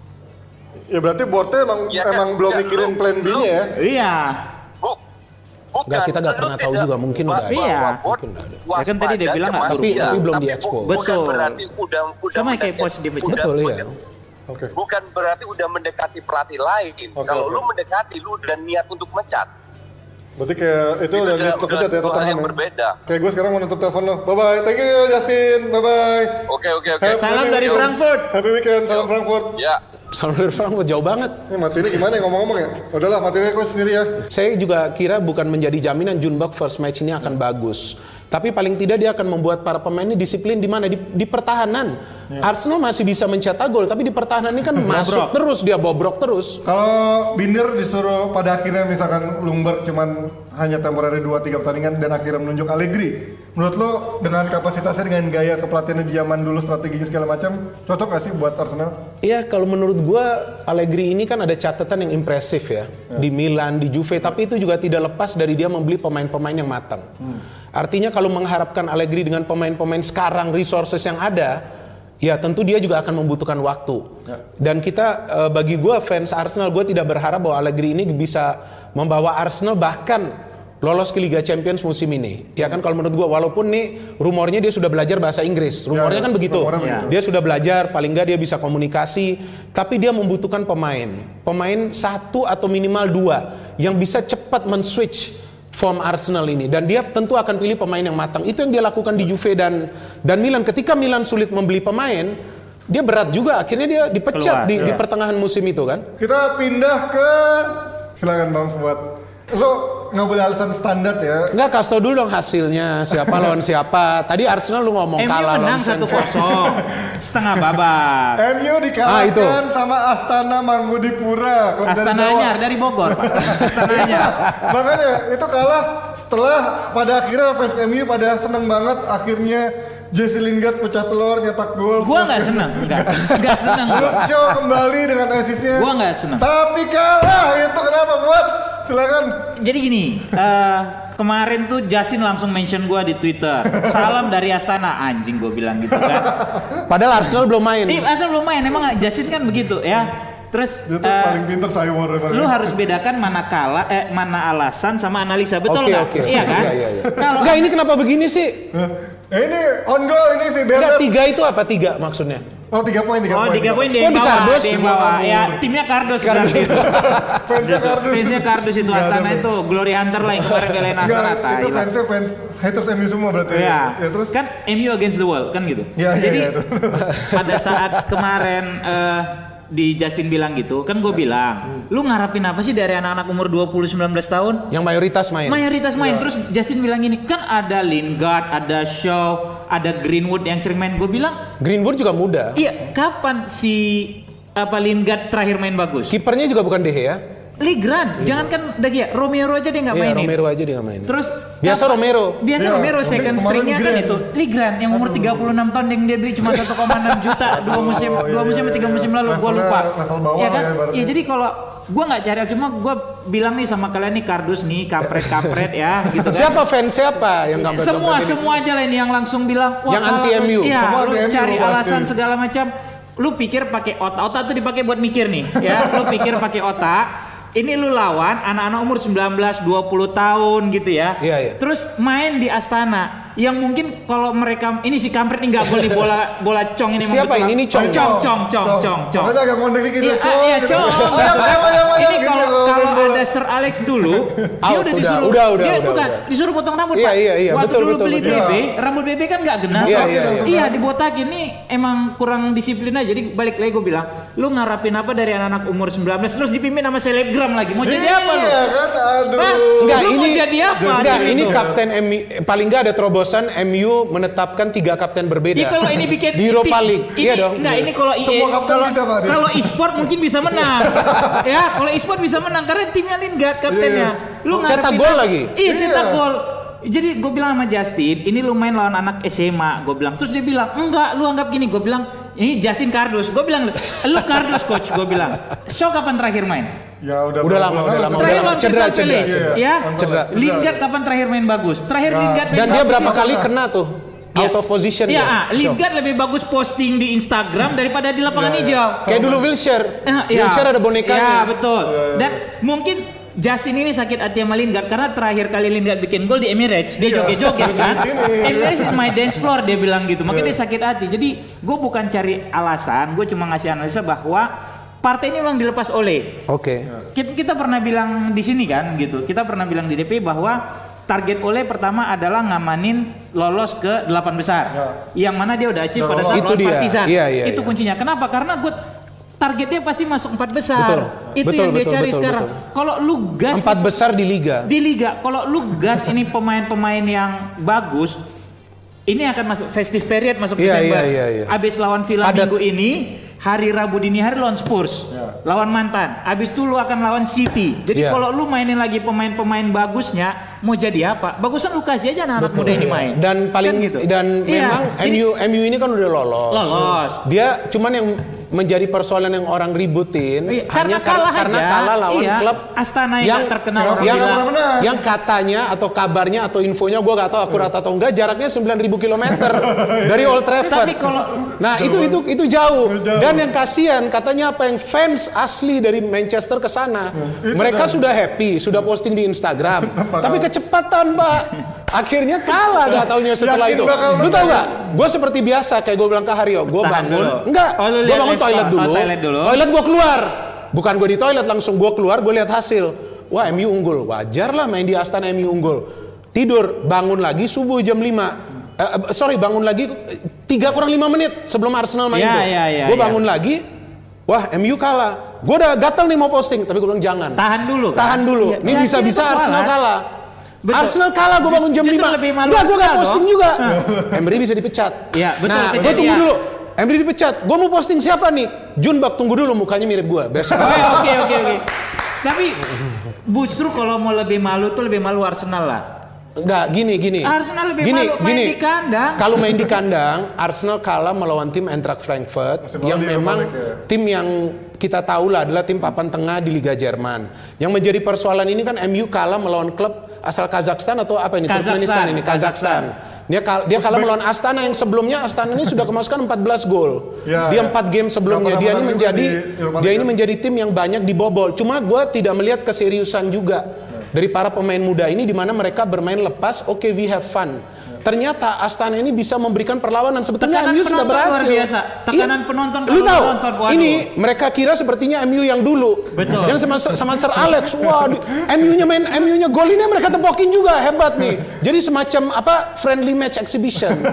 Ya berarti boardnya emang Ya kan, emang belum ya, mikirin plan B-nya lu- ya. Iya. Bu, bukan. Nggak, kita nggak pernah tahu juga, mungkin ba- udah ada. Iya. Mungkin udah ada. Ya kan tadi dia bilang nggak. Tapi- iya. tapi belum Bukan Betul. berarti udah udah Sama kayak coach di Betul, iya. bukan- Oke. Bukan berarti udah mendekati pelatih lain. Kalau lu mendekati, lu udah niat untuk mencat. Berarti kayak itu, Itu udah udah, kepecat ya dua hal yang ya. berbeda. Kayak gue sekarang mau nutup telepon lo. Bye bye. Thank you Justin. Bye bye. Oke, oke, oke. Salam dari weekend. Frankfurt. Happy weekend. Salam Frankfurt. Ya. Salon dari Frankfurt jauh banget. Ini mati ini gimana ya ngomong-ngomong ya? Udahlah mati ini kau sendiri ya. Saya juga kira bukan menjadi jaminan Junbok first match ini akan bagus. Tapi paling tidak dia akan membuat para pemain ini disiplin di mana di, di pertahanan. Arsenal masih bisa mencetak gol, tapi di pertahanan ini kan masuk terus dia bobrok terus. Kalau Binder disuruh pada akhirnya misalkan Lumberg cuman hanya temporary 2-3 pertandingan dan akhirnya menunjuk Allegri. Menurut lo dengan kapasitasnya dengan gaya kepelatihannya di zaman dulu strateginya segala macam cocok gak sih buat Arsenal? Iya, kalau menurut gua Allegri ini kan ada catatan yang impresif ya. Di Milan, di Juve, tapi itu juga tidak lepas dari dia membeli pemain-pemain yang matang. Artinya kalau mengharapkan Allegri dengan pemain-pemain sekarang resources yang ada, ya tentu dia juga akan membutuhkan waktu. Dan kita eh, bagi gua fans Arsenal, gue tidak berharap bahwa Allegri ini bisa membawa Arsenal bahkan lolos ke Liga Champions musim ini. Ya kan kalau menurut gua walaupun nih rumornya dia sudah belajar bahasa Inggris. Rumornya Ya, kan begitu. rumornya begitu. Dia sudah belajar, paling nggak dia bisa komunikasi, tapi dia membutuhkan pemain. Pemain satu atau minimal dua yang bisa cepat men-switch form Arsenal ini dan dia tentu akan pilih pemain yang matang. Itu yang dia lakukan di Juve dan dan Milan. Ketika Milan sulit membeli pemain, dia berat juga. Akhirnya dia dipecat Keluar, di, di iya. pertengahan musim itu kan. Kita pindah ke silakan Bang Fuad. Lo nggak boleh alasan standar ya. Enggak kasih tau dulu dong hasilnya siapa lawan siapa. Tadi Arsenal lu ngomong MU kalah menang lawan 1-0 setengah babak. MU Ah, dikalahkan itu. sama Astana dari Astana. Anyar dari Bogor, Pak. Astana Anyar. Makanya itu kalah setelah pada akhirnya fans MU pada seneng banget akhirnya Jesse Lingard pecah telur nyetak gol. Gua nggak seneng, enggak. Enggak seneng. Luke Shaw kembali dengan asisnya. Gua nggak seneng. Tapi kalah itu kenapa buat? Silakan. Jadi gini, eh, kemarin tuh Justin langsung mention gua di Twitter. Salam dari Astana, anjing gua bilang gitu kan. Padahal Arsenal belum main. Ih, asal belum main, emang Justin kan begitu ya. Terus Dia tuh eh, paling pinter Cywar lu harus bedakan mana kala eh mana alasan sama analisa betul Oke, nggak? oke. Iya kan? Iya, iya, iya. Kalau Enggak ini kenapa begini sih? Eh, ini on goal ini sih Enggak tiga itu apa tiga maksudnya? Oh tiga poin tiga Oh, poin. tiga poin Oh, dia yang di bawah, kardus? yang bawah. Ya, timnya kardus, Kardus. Fansnya kardus. Fansnya kardus itu Astana itu Glory Hunter lah yang kemarin belain Astana. itu fansnya fans haters MU semua berarti. Ya, Ya terus kan MU against the world kan gitu. Ya, ya, Jadi ya, itu. pada saat kemarin eh, di Justin bilang gitu, kan gue bilang, lu ngarapin apa sih dari anak-anak umur 20 19 tahun? Yang mayoritas main. Mayoritas main. Iya. Terus Justin bilang gini, kan ada Lingard, ada Shaw, ada Greenwood yang sering main. Gue bilang, Greenwood juga muda. iya kapan si apa Lingard terakhir main bagus? Kipernya juga bukan De Gea. Ligran, jangankan Dagia, Romero aja dia nggak Iya, mainin. Romero aja dia nggak mainin. Terus Biasa kapan- Romero. Biasa Iya, Romero second stringnya kan itu Ligran yang umur 36 tahun yang dia beli cuma 1,6 juta dua musim Oh, iya, dua musim iya, tiga iya. musim lalu gua Levelnya- lupa. level bawah ya kan? ya, ibaratnya. Ya jadi kalau gua nggak cari cuma gua bilang nih sama kalian nih kardus nih kampret-kampret ya gitu kan. Siapa fans siapa yang kampret Semua semua aja lah ini yang langsung bilang Yang kalau anti MU. Iya, Semua lu anti MU cari pasti. alasan segala macam. Lu pikir pakai otak, otak tuh dipakai buat mikir nih, ya. Lu pikir pakai otak. Ini lu lawan anak-anak umur 19, 20 tahun gitu ya. Iya, iya. Terus main di Astana yang mungkin kalau mereka ini si kampret ini nggak boleh bola bola cong ini Siapa ini? Ini Cong. cong cong cong cong cong. Makanya agak ngondek dikit Iya, ya, ah, iya. Cong. Ayam, Ini kalau kalau ada Sir Alex dulu, dia udah disuruh, udah, udah, dia udah, bukan udah. disuruh potong rambut Iya, pak. iya, iya, Waktu dulu beli. BB, rambut BB kan nggak genap. Iya, iya, iya. Iya, dibotakin nih emang kurang disiplin aja. Jadi balik lagi gue bilang, lu ngarapin apa dari anak-anak umur 19 terus dipimpin sama selebgram lagi? Mau jadi apa lu? Iya kan, aduh. Enggak, ini jadi apa? Enggak, Gitu. ini kapten paling enggak ada terobosan MU menetapkan tiga kapten berbeda. Iya kalau ini bikin di Europa tim- League. ini, iya dong. Enggak, ini kalau Semua kapten kalau bisa, Pak, kalau e-sport mungkin bisa menang. ya, kalau e-sport bisa menang karena timnya Lingard kaptennya. Lu Cetak gol lagi? Iya, cetak Iya. gol. Jadi gue bilang sama Justin, ini lu main lawan anak SMA, gue bilang. Terus dia bilang, enggak, lu anggap gini. Gue bilang, ini Justin Kardus. Gue bilang, lu Kardus coach. Gue bilang, show kapan terakhir main? Ya udah. Udah lama, udah lama. Terakhir udah lawan cedera, Crystal cedera, Palace, cedera. ya. Iya, cedera. Lingard kapan terakhir main bagus? Terakhir Lingard main Dan dia berapa kali kena tuh? Ya. Out of position Iya, dia. ah, Lingard lebih bagus posting di Instagram daripada di lapangan Iya, iya. hijau. Kayak dulu Wilshere. Eh, iya. Wilshere ada bonekanya. Iya, betul. Iya, iya. Dan mungkin Justin ini sakit hati sama Lingard karena terakhir kali Lingard bikin gol di Emirates dia Iya. joget-joget kan. Emirates is my dance floor dia bilang gitu. Makanya Iya. dia sakit hati. Jadi gue bukan cari alasan, gue cuma ngasih analisa bahwa partai ini memang dilepas oleh Oke. kita, kita pernah bilang di sini kan gitu. Kita pernah bilang di DP bahwa target oleh pertama adalah ngamanin lolos ke delapan besar. Yang mana dia udah achieve pada saat Itu dia. Partizan. Iya, iya, Itu iya. kuncinya. Kenapa? Karena gue targetnya pasti masuk empat besar. Betul. Itu Betul, yang dia betul, cari betul, sekarang. Kalau lu gas Empat besar di liga. di liga, kalau lu gas ini pemain-pemain yang bagus, ini akan masuk festive period masuk Iya, Desember. iya, iya, iya. Abis lawan Villa Padat. minggu ini, hari Rabu dini hari lawan Spurs, lawan mantan. Abis itu lu akan lawan City. Jadi Iya. kalau lu mainin lagi pemain-pemain bagusnya, mau jadi apa? Bagusan lu kasih aja anak-anak muda ini main. Dan paling Kan gitu. dan Iya, memang jadi- MU MU ini kan udah lolos. Lolos. Dia cuman yang menjadi persoalan yang orang ributin Iya, hanya karena kar- kalah karena aja. kalah lawan Iya, klub Astana yang nggak terkenal yang, menang. yang katanya atau kabarnya atau infonya gue gak tahu akurat atau enggak jaraknya 9000 km dari Old Trafford. Tapi kalau- nah itu itu itu jauh. Jauh. Dan yang kasihan katanya apa yang fans asli dari Manchester ke sana mereka sudah happy sudah posting di Instagram tapi kecepatan pak akhirnya kalah gak taunya setelah Yakin itu. Lu tau gak? Gue seperti biasa kayak gue bilang ke Haryo, gue bangun, dulu. enggak, Oh, gue bangun toilet score. dulu, Oh, toilet dulu. toilet gue keluar, bukan gue di toilet langsung gue keluar, gue lihat hasil, wah MU unggul, wajar lah main di Astana MU unggul, tidur, bangun lagi subuh jam 5 Eh, eh, sorry bangun lagi tiga kurang lima menit sebelum Arsenal main Ya, tuh, ya, ya, gue ya. bangun lagi, wah MU kalah, gue udah gatel nih mau posting, tapi gue bilang jangan, Tahan dulu kan? tahan dulu, Iya, ini yakin bisa-bisa itu Arsenal kalah. Betul. Arsenal kalah gue bangun jam Justru 5 lebih malu Enggak gue gak posting dong. juga. Emery bisa dipecat. Iya, betul, Nah gue tunggu dulu. Emery dipecat. Gue mau posting siapa nih? Junbak tunggu dulu mukanya mirip gue Besok. Oke oke oke oke. Tapi justru kalau mau lebih malu tuh lebih malu Arsenal lah. Enggak gini gini. Arsenal lebih malu main di kandang. Kalau main di kandang Arsenal kalah melawan tim Eintracht Frankfurt Masih Yang memang ya. tim yang kita tahu lah adalah tim papan tengah di Liga Jerman. Yang menjadi persoalan ini kan MU kalah melawan klub asal Kazakhstan atau apa ini Kazakhstan. Turkmenistan ini Kazakhstan. Dia kal- dia kalah melawan Astana yang sebelumnya Astana ini sudah kemasukan 14 gol. Ya, dia ya. empat game sebelumnya dia ini menjadi di dia ini menjadi tim yang banyak dibobol. Cuma gue tidak melihat keseriusan juga dari para pemain muda ini di mana mereka bermain lepas. Oke, we have fun. Ternyata Astana ini bisa memberikan perlawanan. Sebetulnya Tekanan MU sudah penonton berhasil. luar biasa. Tekanan Iya. penonton Lu tahu? nonton, waduh. Ini mereka kira sepertinya MU yang dulu. Betul. Yang sama sama Sir Alex. Wah, MU-nya main MU-nya golnya mereka tepokin juga hebat nih. Jadi semacam apa? Friendly match exhibition.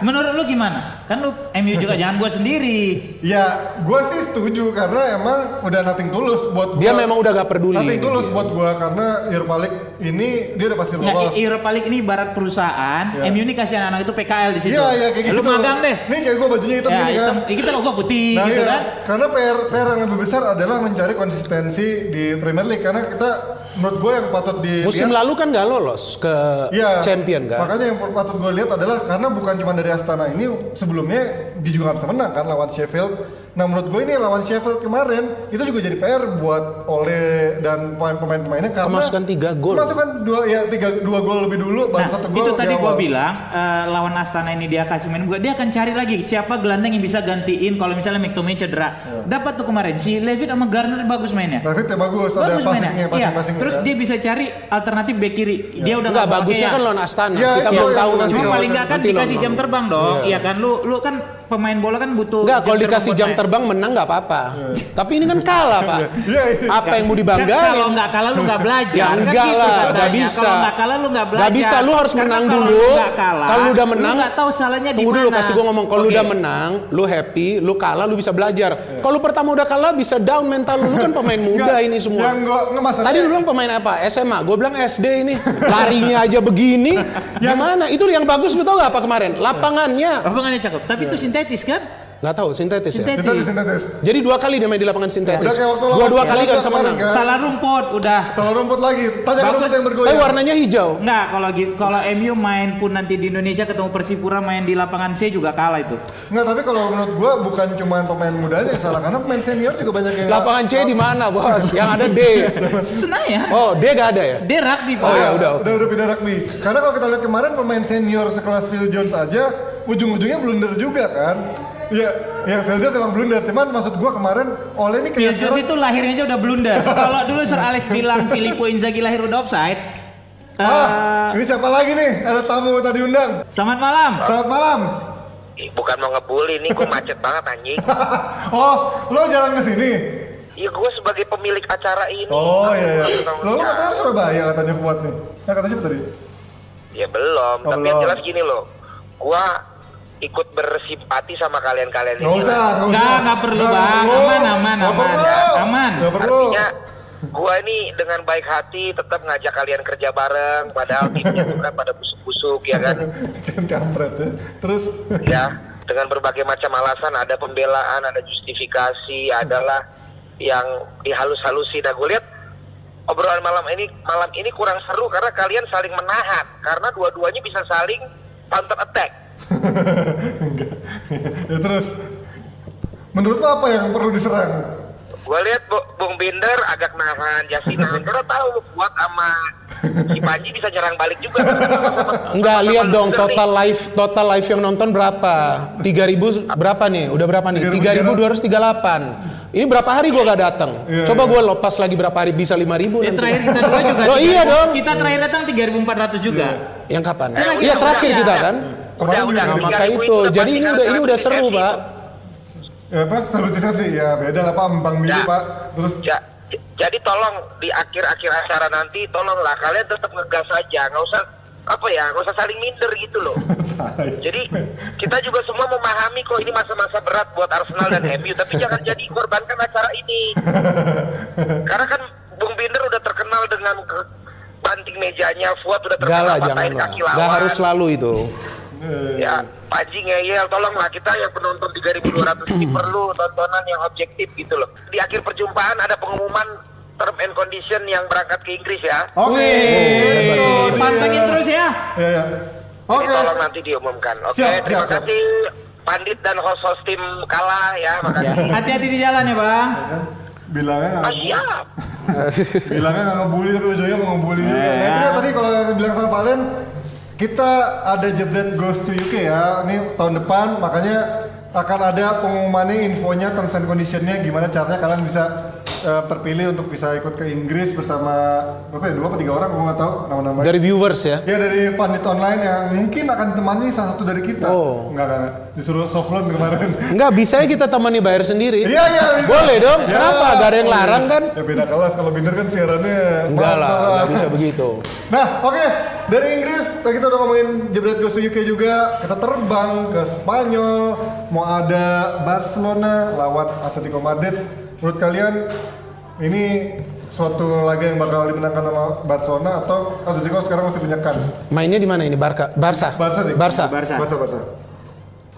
Menurut lu gimana? Kan lu MU juga jangan buat sendiri. Ya, gue sih setuju karena emang udah nothing tulus buat Dia gua. memang udah gak peduli. Nothing tulus buat gue karena Europa League ini dia udah pasti lolos. Europa League ini ibarat perusahaan, Ya. MU ini kasih anak-anak itu PKL di situ. Iya, iya kayak gitu. Lu magang deh. Nih kayak gue bajunya hitam Ya, gini kan. hitam. Ya, kita kok gua putih Nah, gitu iya. kan. Karena PR PR yang lebih besar adalah mencari konsistensi di Premier League karena kita menurut gue yang patut di Musim lalu kan gak lolos ke Iya. champion kan. Makanya yang patut gue lihat adalah karena bukan cuma dari Astana ini sebelumnya dia juga nggak bisa menang kan lawan Sheffield. Nah menurut gue ini lawan Sheffield kemarin itu juga jadi PR buat Ole dan pemain- pemain-pemainnya karena Kemasukan tiga gol. Kemasukan dua ya tiga dua gol lebih dulu baru Nah, satu gol. itu di tadi gua awal. bilang eh, lawan Astana ini dia kasih main buka, dia akan cari lagi siapa gelandang yang bisa gantiin kalau misalnya McTominay cedera. Dapat tuh kemarin si Levitt sama Garner bagus mainnya. David ya bagus, ada bagus mainnya. passingnya Iya. passing-passing Terus kan. dia bisa cari alternatif back kiri. Dia udah Enggak nggak bagusnya kan ya. lawan Astana. Iya, Kita itu belum yang tahu nanti. Cuma paling nggak kan dikasih jam terbang dong. Iya. Iya kan lu lu kan pemain bola kan butuh Enggak, kalau dikasih jam. Terbang menang nggak apa-apa. Tapi ini kan kalah, Pak. Iya, iya. Apa yang mau Kan dibanggain? kalau nggak kalah lu nggak belajar. Ya kan enggak gitu lah, nggak bisa. Kalau nggak kalah lu nggak belajar. Nggak bisa, lu harus Karena menang dulu. Kalau lu udah menang, lu nggak tahu salahnya di Tunggu dulu, mana. kasih gua ngomong. Kalau lu udah menang, lu happy, lu kalah, lu bisa belajar. Kalau pertama udah kalah, bisa down mental lu. Lu kan pemain muda ini semua. Yang gua. Tadi lu bilang pemain apa? SMA. Gue bilang SD ini. Larinya aja begini. Gimana? Itu yang bagus lu tau gak apa kemarin? Lapangannya. Lapangannya cakep, tapi itu sintetis kan? Nggak tahu, sintetis ya. Sintetis. Sintetis, sintetis. Jadi dua kali dia main di lapangan sintetis. Udah kayak waktu lawan Dua-dua Belanda kali gak bisa kemarin, menang. kan? Salah rumput udah. Salah rumput lagi. Tanya Bagus. rumput yang bergoyang. Tapi warnanya hijau. Enggak, kalau kalau MU main pun nanti di Indonesia ketemu Persipura main di lapangan C juga kalah itu. Nggak, tapi kalau menurut gua bukan cuma pemain mudanya yang salah karena pemain senior juga banyak yang Lapangan C di mana, Bos? Yang ada D. Senayan. Oh, D gak ada ya? Dia rugby, Pak. Oh, ya, udah. udah udah pindah rugby. Karena kalau kita lihat kemarin pemain senior sekelas Phil Jones aja ujung-ujungnya blunder juga kan. Iya, ya Jones emang blunder. Cuman maksud gua kemarin Ole ini kayak Jones itu lahirnya aja udah blunder. Kalau dulu Sir Alex bilang Filippo Inzaghi lahir udah offside. Ah, eh, ini siapa lagi nih? Ada tamu tadi undang. selamat malam. Selamat malam. Bukan mau ngebully, ini gue macet banget anjing. oh, lo jalan ke sini. Iya gue sebagai pemilik acara ini. Oh iya iya. Lo lo katanya Surabaya katanya Fuad nih. Nah katanya siapa tadi? Ya belum, Oh, tapi yang belum. jelas gini loh. Gua ikut bersimpati sama kalian-kalian Nggak ini. usah, lah. nggak usah. Nggak, nggak perlu, Nggak Bang. perlu. Aman, aman, Nggak aman. perlu. Aman. Nggak perlu. Artinya gua ini dengan baik hati tetap ngajak kalian kerja bareng padahal timnya tuh kan pada busuk-busuk ya kan. Kampret ya. Terus ya dengan berbagai macam alasan ada pembelaan ada justifikasi adalah yang dihalus-halusin nah gue lihat obrolan malam ini malam ini kurang seru karena kalian saling menahan karena dua-duanya bisa saling counter attack Enggak. ya terus menurut lo apa yang perlu diserang? gue lihat Bu- Bung Binder agak nahan nahan karena tahu buat sama si Panji bisa nyerang balik juga Enggak, lihat dong loser nih. total live total live yang nonton berapa? 3000 berapa nih? Udah berapa nih? 3238. Ini berapa hari gua gak datang? Iya, Coba iya. gua lepas lagi berapa hari bisa 5000 Eh, nanti. terakhir kita dua juga. Oh iya 3000. dong. Kita terakhir datang 3400 juga. Yang kapan? Eh, Iya terakhir kita kan. Udah Kemarin udah. Nah, maka 3000 itu. udah Jadi ini udah ini udah seru. Pak. Ya apa? Seru sih. Ya beda lah Pak, Bang Billy Ya. Pak. Terus Ya, jadi tolong di akhir-akhir acara nanti tolonglah kalian tetap ngegas aja, nggak usah apa ya, nggak usah saling minder gitu loh. Jadi kita juga semua memahami kok ini masa-masa berat buat Arsenal dan MU, tapi jangan jadi korbankan acara ini. Karena kan Bung Binder udah terkenal dengan ke- banting mejanya, Fuad udah terkenal patahin lah. kaki lawan. Enggak harus selalu itu. Ya, Panji ngeyel, tolonglah kita yang penonton 3200 ini perlu tontonan yang objektif gitu loh. Di akhir perjumpaan ada pengumuman term and condition yang berangkat ke Inggris ya. Oke. Itu dia. pantengin terus ya. Ya ya. Oke. Jadi tolong nanti diumumkan. Oke, Siap, terima siap, kasih Pandit dan host-host tim kalah ya, Ya, makasih. Hati-hati di jalan ya, Bang. Bilangnya Ah, nggak siap. bilangnya nggak ngebully tapi ujungnya mau ngebully juga. Nah itu tadi kalau yang bilang sama Valen kita ada jebret Ghost to UK ya. Ini tahun depan makanya akan ada pengumumannya infonya terms and conditionnya gimana caranya kalian bisa eh, terpilih untuk bisa ikut ke Inggris bersama berapa ya dua atau tiga orang gue nggak tahu nama-nama Dari viewers ya. ya dari pandit online yang mungkin akan ditemani salah satu dari kita Oh. enggak enggak, enggak. disuruh soft loan kemarin Enggak, bisa ya kita temani bayar sendiri. Iya iya bisa. Boleh dong. Ya, Kenapa? Gak ada yang larang kan? Ya beda kelas kalau binder kan siarannya. Enggak lah, enggak bisa begitu. Nah oke dari Inggris tadi kita udah ngomongin jebret goes to UK juga kita terbang ke Spanyol mau ada Barcelona lawan Atletico Madrid menurut kalian ini suatu laga yang bakal dimenangkan sama Barcelona atau Atletico sekarang masih punya kans Mainnya di mana ini? Barca, Barca. Barca nih. Barca. Barca. Barca Barca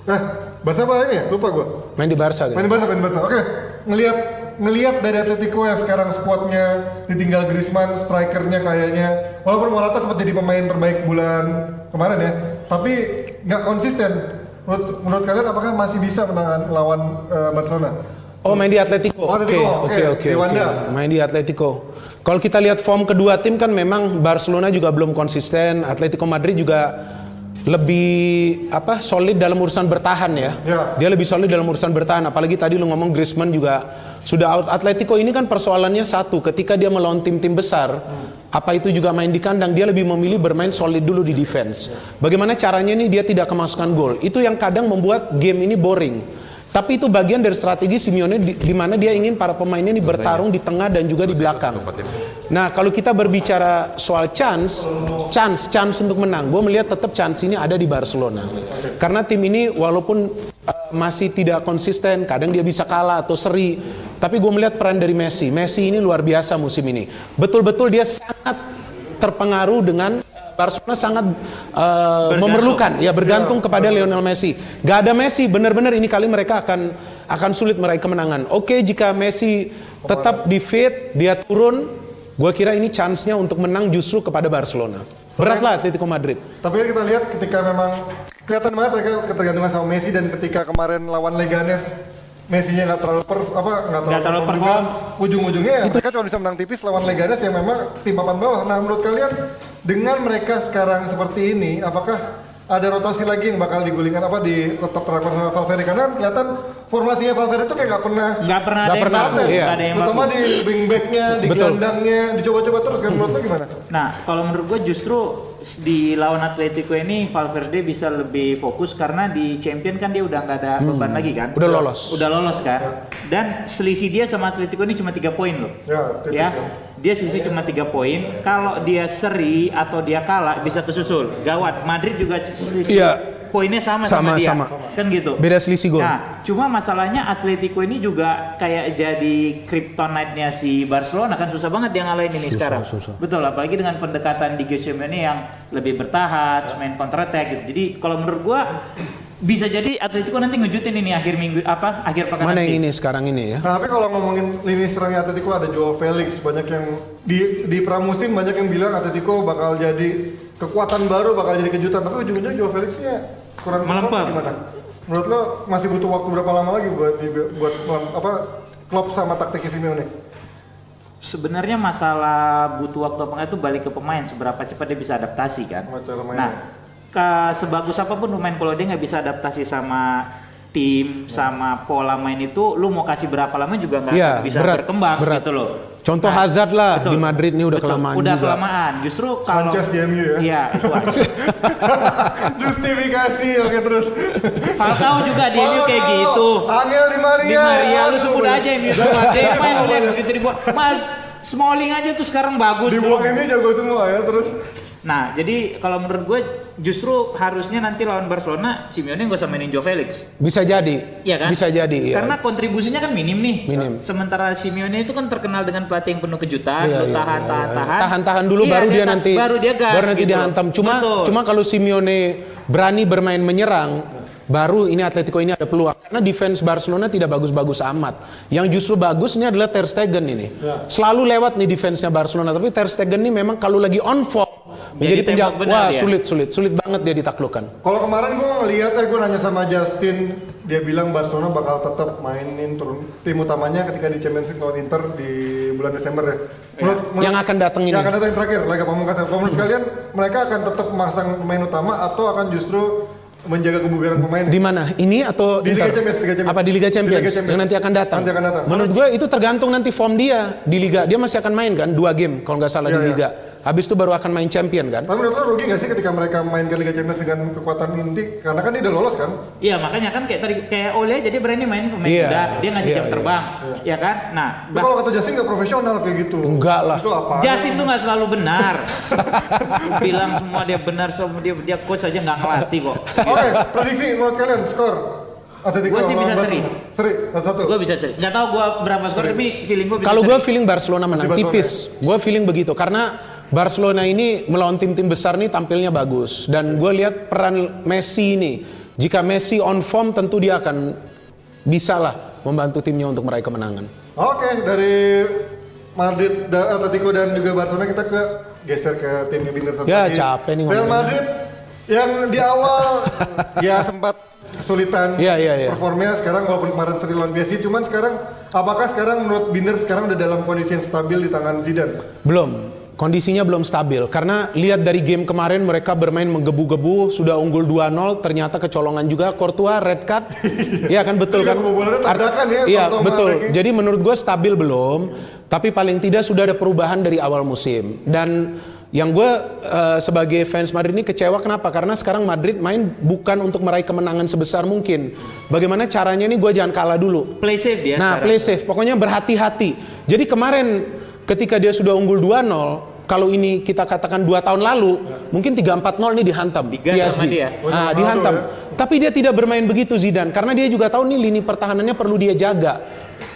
eh Barca apa ini ya lupa gua Main di Barca Main di Barca, main di Barca. Oke, ngelihat ngelihat dari Atletico yang sekarang skuadnya ditinggal Griezmann, strikernya kayaknya walaupun Morata sempat jadi pemain terbaik bulan kemarin ya, tapi nggak konsisten. Menurut, menurut kalian apakah masih bisa menangan lawan eh, Barcelona? Oh main di Atletico. Oh, Oke, Atletico, oke, oke. oke. Main di Atletico. Kalau kita lihat form kedua tim kan memang Barcelona juga belum konsisten, Atletico Madrid juga lebih apa solid dalam urusan bertahan ya. Ya. Dia lebih solid dalam urusan bertahan. Apalagi tadi lu ngomong Griezmann juga sudah out. Atletico ini kan persoalannya satu, ketika dia melawan tim-tim besar, apa itu juga main di kandang, dia lebih memilih bermain solid dulu di defense. Bagaimana caranya nih dia tidak kemasukan gol? Itu yang kadang membuat game ini boring. Tapi itu bagian dari strategi Simeone di, di mana dia ingin para pemainnya ini bertarung di tengah dan juga di belakang. Nah, kalau kita berbicara soal chance, chance, chance untuk menang, gue melihat tetap chance ini ada di Barcelona. Karena tim ini walaupun uh, masih tidak konsisten, kadang dia bisa kalah atau seri, tapi gue melihat peran dari Messi. Messi ini luar biasa musim ini. Betul-betul dia sangat terpengaruh dengan Barcelona sangat uh, memerlukan ya bergantung kepada Lionel Messi. Gak ada Messi, benar-benar ini kali mereka akan akan sulit meraih kemenangan. Oke, jika Messi tetap di fit, dia turun, gue kira ini chance-nya untuk menang justru kepada Barcelona. Beratlah Atletico Madrid. Tapi kan kita lihat ketika memang kelihatan banget mereka ketergantungan sama Messi dan ketika kemarin lawan Leganes Messi-nya nggak terlalu per, apa nggak terlalu, terlalu juga, perform. ujung-ujungnya ya mereka cuma bisa menang tipis lawan Leganes yang memang tim papan bawah. Nah menurut kalian dengan mereka sekarang seperti ini, apakah ada rotasi lagi yang bakal digulingkan apa di tetap terapkan sama Valverde karena kelihatan formasinya Valverde itu kayak nggak pernah Nggak pernah Nggak ada yang pernah, iya. ada yang terutama di wing back-nya, di Betul. gelandangnya, dicoba-coba terus kan menurut lo gimana? Nah, kalau menurut gue justru di lawan Atletico ini Valverde bisa lebih fokus karena di Champion kan dia udah nggak ada beban lagi kan. Udah lolos. Udah lolos kan. Dan selisih dia sama Atletico ini cuma tiga poin loh. Ya, tipis Ya, dia selisih cuma tiga poin. Kalau dia seri atau dia kalah bisa kesusul. Gawat. Madrid juga selisih Iya. Poinnya sama sama, Sama, dia. sama. Kan gitu. Beda selisih gol. Nah, cuma masalahnya Atletico ini juga kayak jadi kryptonite-nya si Barcelona kan susah banget dia ngalahin ini Susah, sekarang. susah. Betul, apalagi dengan pendekatan di Simeone yang lebih bertahan, terus main counter attack gitu. Jadi kalau menurut gua bisa jadi Atletico nanti ngejutin ini akhir minggu apa akhir pekan Mana nanti. yang ini sekarang ini ya? Nah, tapi kalau ngomongin lini serangnya Atletico ada Joao Felix, banyak yang di di pramusim banyak yang bilang Atletico bakal jadi kekuatan baru, bakal jadi kejutan. Tapi ujung-ujungnya Joao Felixnya kurang perform gimana? Menurut lo masih butuh waktu berapa lama lagi buat di, buat apa klub sama taktiknya Simeone? Sebenarnya masalah butuh waktu apa itu balik ke pemain seberapa cepat dia bisa adaptasi kan. Nah, ke sebagus apa pun pemain kalau dia nggak bisa adaptasi sama tim, sama pola main itu, lu mau kasih berapa lama juga nggak akan bisa berat, berkembang berat. gitu loh. Contoh Nah, Hazard lah betul. di Madrid ini udah Betul, kelamaan Udah juga. kelamaan. Justru kalau Sanchez di MU ya? Iya, itu aja. Justifikasi oke terus. Falcao juga di MU kayak gitu. Angel Di Maria. Di Maria lu sebut aja MU semua. Dia main lu lihat begitu dibuat. Ma- Smalling aja tuh sekarang bagus. Di blok MU jago semua ya terus. Nah, jadi kalau menurut gue justru harusnya nanti lawan Barcelona Simeone nggak usah mainin Joe Felix. Bisa jadi. Iya kan? Bisa jadi. iya. Karena kontribusinya kan minim nih. Minim. Sementara Simeone itu kan terkenal dengan pelatih yang penuh kejutan, Iya, lo iya, tahan, iya, tahan, iya. tahan. Tahan-tahan dulu Iya, baru dia nanti baru dia gas. baru nanti gitu. dihantam. Cuma Betul. cuma kalau Simeone berani bermain menyerang baru ini Atletico ini ada peluang karena defense Barcelona tidak bagus-bagus amat. Yang justru bagus ini adalah Ter Stegen ini. Ya. Selalu lewat nih defense-nya Barcelona tapi Ter Stegen ini memang kalau lagi on form menjadi penjaga benar wah dia. sulit sulit sulit banget dia ditaklukkan. Kalau kemarin gue ngeliat, eh gue nanya sama Justin, dia bilang Barcelona bakal tetap mainin turun tim utamanya ketika di Champions League lawan Inter di bulan Desember ya. Menurut, menurut- Yang akan datang ini. Yang akan datang yang terakhir, Laga Pamungkas. Kalau menurut kalian, mereka akan tetap memasang pemain utama atau akan justru menjaga kebugaran pemain? Di mana? Ini atau Di Liga? Champions, Liga Champions. Apa di Liga Di Champions? Liga Champions. Yang nanti akan datang. Nanti akan datang. Menurut gue itu tergantung nanti form dia di Liga. Dia masih akan main kan dua game kalau nggak salah Iya, di iya. Liga. Habis itu baru akan main Champion kan? Tapi menurut lo rugi gak sih ketika mereka main ke Liga Champions dengan kekuatan inti? Karena kan dia udah lolos kan? Iya makanya kan kayak tadi kayak Ole jadi berani main pemain Iya. muda, dia ngasih Iya, jam iya. terbang, ya kan? Nah, Tapi bah- kalau kata Justin gak profesional kayak gitu. Enggak lah. Itu apa? Justin tuh nggak selalu benar. Bilang semua dia benar, semua dia dia coach aja nggak ngelatih kok. Oke, prediksi menurut kalian skor Atletico Gua sih bisa Barcelona. seri. Seri, satu-satu. Gue bisa seri. Nggak tahu gue berapa skor tapi feeling gue bisa. Kalau gue seri. feeling Barcelona menang tipis. Gue feeling begitu karena Barcelona ini melawan tim-tim besar nih tampilnya bagus dan gue lihat peran Messi ini. Jika Messi on form tentu dia akan bisa lah membantu timnya untuk meraih kemenangan. Oke, dari Madrid, dan Atletico dan juga Barcelona kita ke geser ke timnya Binder satu Ya, lagi. capek nih Real. Madrid yang di awal ya sempat kesulitan Iya, iya, iya. performnya sekarang walaupun kemarin seri lawan PSG cuman sekarang apakah sekarang menurut Binder sekarang udah dalam kondisi yang stabil di tangan Zidane? Belum, kondisinya belum stabil karena lihat dari game kemarin mereka bermain menggebu-gebu sudah unggul 2-0 ternyata kecolongan juga Courtois red card. Iya kan betul Iya, kan? Art- ya, Iya, betul. Jadi menurut gue stabil belum, tapi paling tidak sudah ada perubahan dari awal musim dan yang gue eh, sebagai fans Madrid ini kecewa kenapa? Karena sekarang Madrid main bukan untuk meraih kemenangan sebesar mungkin. Bagaimana caranya ini gue jangan kalah dulu. play safe dia. Nah, sekarang. play safe. Pokoknya berhati-hati. Jadi kemarin ketika dia sudah unggul 2-0, kalau ini kita katakan dua tahun lalu, mungkin 3-4-0 ini dihantam. Digas sama dia. Oh, Nah, dihantam. ya. Tapi dia tidak bermain begitu Zidane karena dia juga tahu nih lini pertahanannya perlu dia jaga.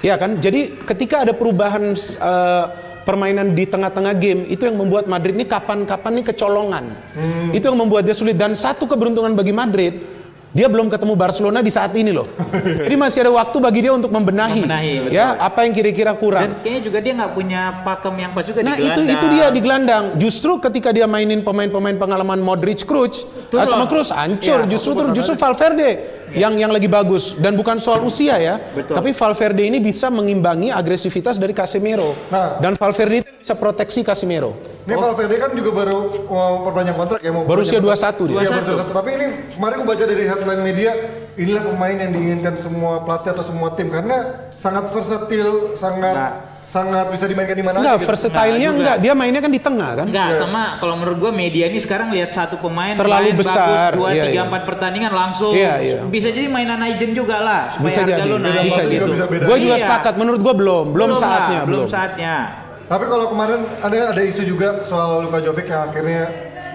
Ya kan? Jadi ketika ada perubahan eh, permainan di tengah-tengah game itu yang membuat Madrid ini kapan-kapan nih kecolongan. Hmm. Itu yang membuat dia sulit dan satu keberuntungan bagi Madrid dia belum ketemu Barcelona di saat ini loh. Jadi masih ada waktu bagi dia untuk membenahi. Membenahi, betul. ya, apa yang kira-kira kurang. Dan kayaknya juga dia nggak punya pakem yang pas juga Nah di itu itu dia di gelandang. Justru ketika dia mainin pemain-pemain pengalaman Modric, Kroos, Turun. sama Kroos hancur. Iya, justru justru Valverde yang yang lagi bagus dan bukan soal usia ya. Betul. Tapi Valverde ini bisa mengimbangi agresivitas dari Casemiro. Nah. Dan Valverde itu bisa proteksi Casemiro. Ini Valverde kan juga baru mau perpanjang kontrak ya mau Baru usia perpanjang 21 dia. Iya, baru 21. Tapi ini kemarin gue baca dari headline media, inilah pemain yang diinginkan semua pelatih atau semua tim karena sangat versatil, sangat Enggak. Sangat bisa dimainkan di mana Enggak, aja gitu. versatile-nya Enggak juga. enggak. Dia mainnya kan di tengah kan. Enggak, sama kalau menurut gua media ini sekarang lihat satu pemain Terlalu main besar, bagus, 2, iya, 3, iya. 4 pertandingan langsung. Iya, iya. Bisa jadi mainan agent juga lah supaya Bisa harga jadi, lu naik bisa jadi. gitu. Bisa beda. Gue juga Iya. sepakat. Menurut gue belum, belum, lah, saatnya, belum belum. saatnya. Tapi kalau kemarin ada ada isu juga soal Luka Jovic yang akhirnya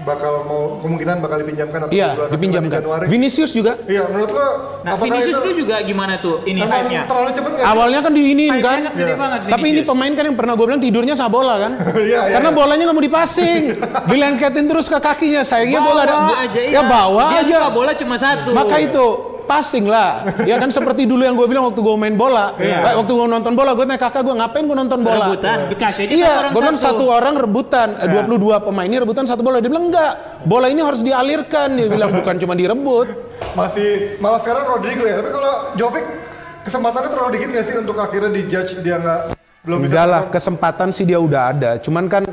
bakal mau kemungkinan bakal dipinjamkan atau Iya, dipinjamkan. Januari. Vinicius juga. Iya, menurut lo Nah, apakah Vinicius itu tuh juga gimana tuh ini hype-nya? terlalu cepet nggak sih? Awalnya kan diinin kan. kan Iya. banget Tapi ini pemain kan yang pernah gue bilang tidurnya sama bola kan. Iya, iya, Karena iya. bolanya nggak mau dipasing. Dilengketin terus ke kakinya. Sayangnya bola ada. Bawa aja ya iya. bawa Dia aja. bola cuma satu. Maka itu passing lah. ya kan seperti dulu yang gue bilang waktu gue main bola. Iya. Eh, Waktu gue nonton bola, gue tanya kakak gue ngapain gue nonton bola. Rebutan, dikasih Iya, satu orang gue satu. satu orang rebutan. Eh, 22 pemain ini rebutan satu bola. Dia bilang enggak. Bola ini harus dialirkan. Dia bilang bukan cuma direbut. masih malah sekarang Rodrigo ya. Tapi kalau Jovic kesempatannya terlalu dikit nggak sih untuk akhirnya dijudge dia nggak belum bisa Enggak lah, perform? kesempatan sih dia udah ada. Cuman kan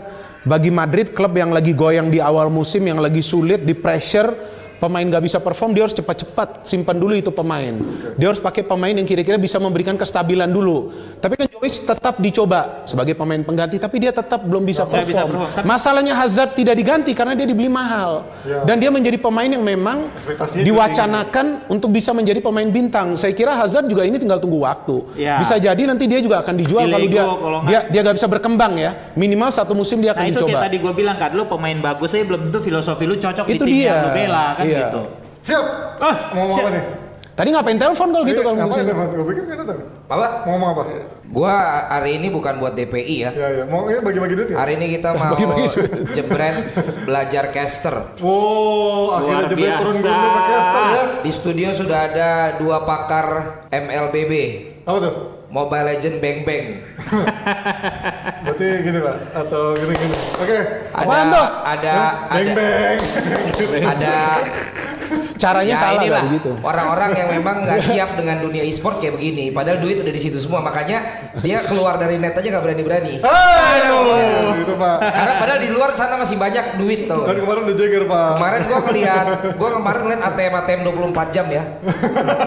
bagi Madrid klub yang lagi goyang di awal musim yang lagi sulit di pressure pemain nggak bisa perform dia harus cepat-cepat simpan dulu itu pemain. Dia harus pakai pemain yang kira-kira bisa memberikan kestabilan dulu. Tapi kan Jovic tetap dicoba sebagai pemain pengganti tapi dia tetap belum bisa Nggak bisa perform. perform. Masalahnya Hazard tidak diganti karena dia dibeli mahal. Ya. Dan dia menjadi pemain yang memang diwacanakan untuk bisa menjadi pemain bintang. Saya kira Hazard juga ini tinggal tunggu waktu. Ya. Bisa jadi nanti dia juga akan dijual kalau dia kalau dia dia nggak bisa berkembang ya. Minimal satu musim dia Nah akan itu dicoba. kayak tadi gue bilang kan, lu pemain bagus aja belum tentu filosofi lu cocok Itu di tim dia. yang lu bela kan Iya. gitu. Siap. Ah, mau ngomong siap. apa nih? Tadi ngapain telepon kalau gitu Iya, kalau ngapain, musim? Teman? Gue pikir kan datang. Apa? Mau ngomong apa? Gua hari ini bukan buat DPI ya. Ya ya, mau ini bagi-bagi duit ya? Hari ini kita mau Bagi-bagi jebret belajar caster. Wow, akhirnya Luar jebret turun gunung caster ya. Di studio sudah ada dua pakar MLBB, Apa tuh? Mobile Legend Bang Bang. Berarti gini lah, atau gini-gini. Oke. Ada Apaan tuh? ada Bang ada bang. ada Caranya ya salah inilah orang-orang yang memang nggak siap dengan dunia e-sport kayak begini. Padahal duit udah di situ semua. Makanya dia keluar dari net aja nggak berani-berani. Gitu pak. Karena padahal di luar sana masih banyak duit tuh. Kan kemarin udah jager pak. Kemarin gua ngeliat, gua kemarin ngeliat ATM ATM 24 jam ya.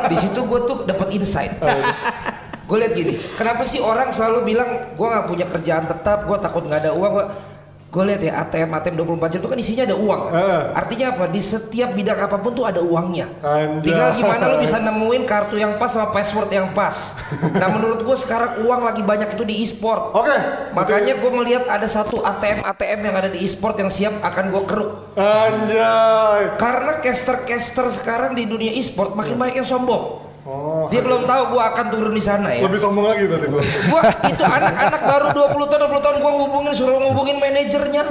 Di situ gua tuh dapat insight. Gue lihat gini, kenapa sih orang selalu bilang gua nggak punya kerjaan tetap, gua takut nggak ada uang. Gua, gue lihat ya ATM ATM 24 jam itu kan isinya ada uang. kan? Eh. Artinya apa? Di setiap bidang apa pun tuh ada uangnya. Anjay. Tinggal gimana lu bisa nemuin kartu yang pas sama password yang pas. Nah menurut gue sekarang uang lagi banyak itu di e-sport. Oke. Makanya gue ngelihat ada satu ATM ATM yang ada di e-sport yang siap akan gue keruk. Anjay. Karena caster-caster sekarang di dunia e-sport makin banyak yang sombong. Oh. Dia belum tahu gua akan turun di sana ya. Lebih sombong lagi berarti gua. Gua itu anak-anak baru 20 tahun 20 tahun gua hubungin suruh ngubungin manajernya.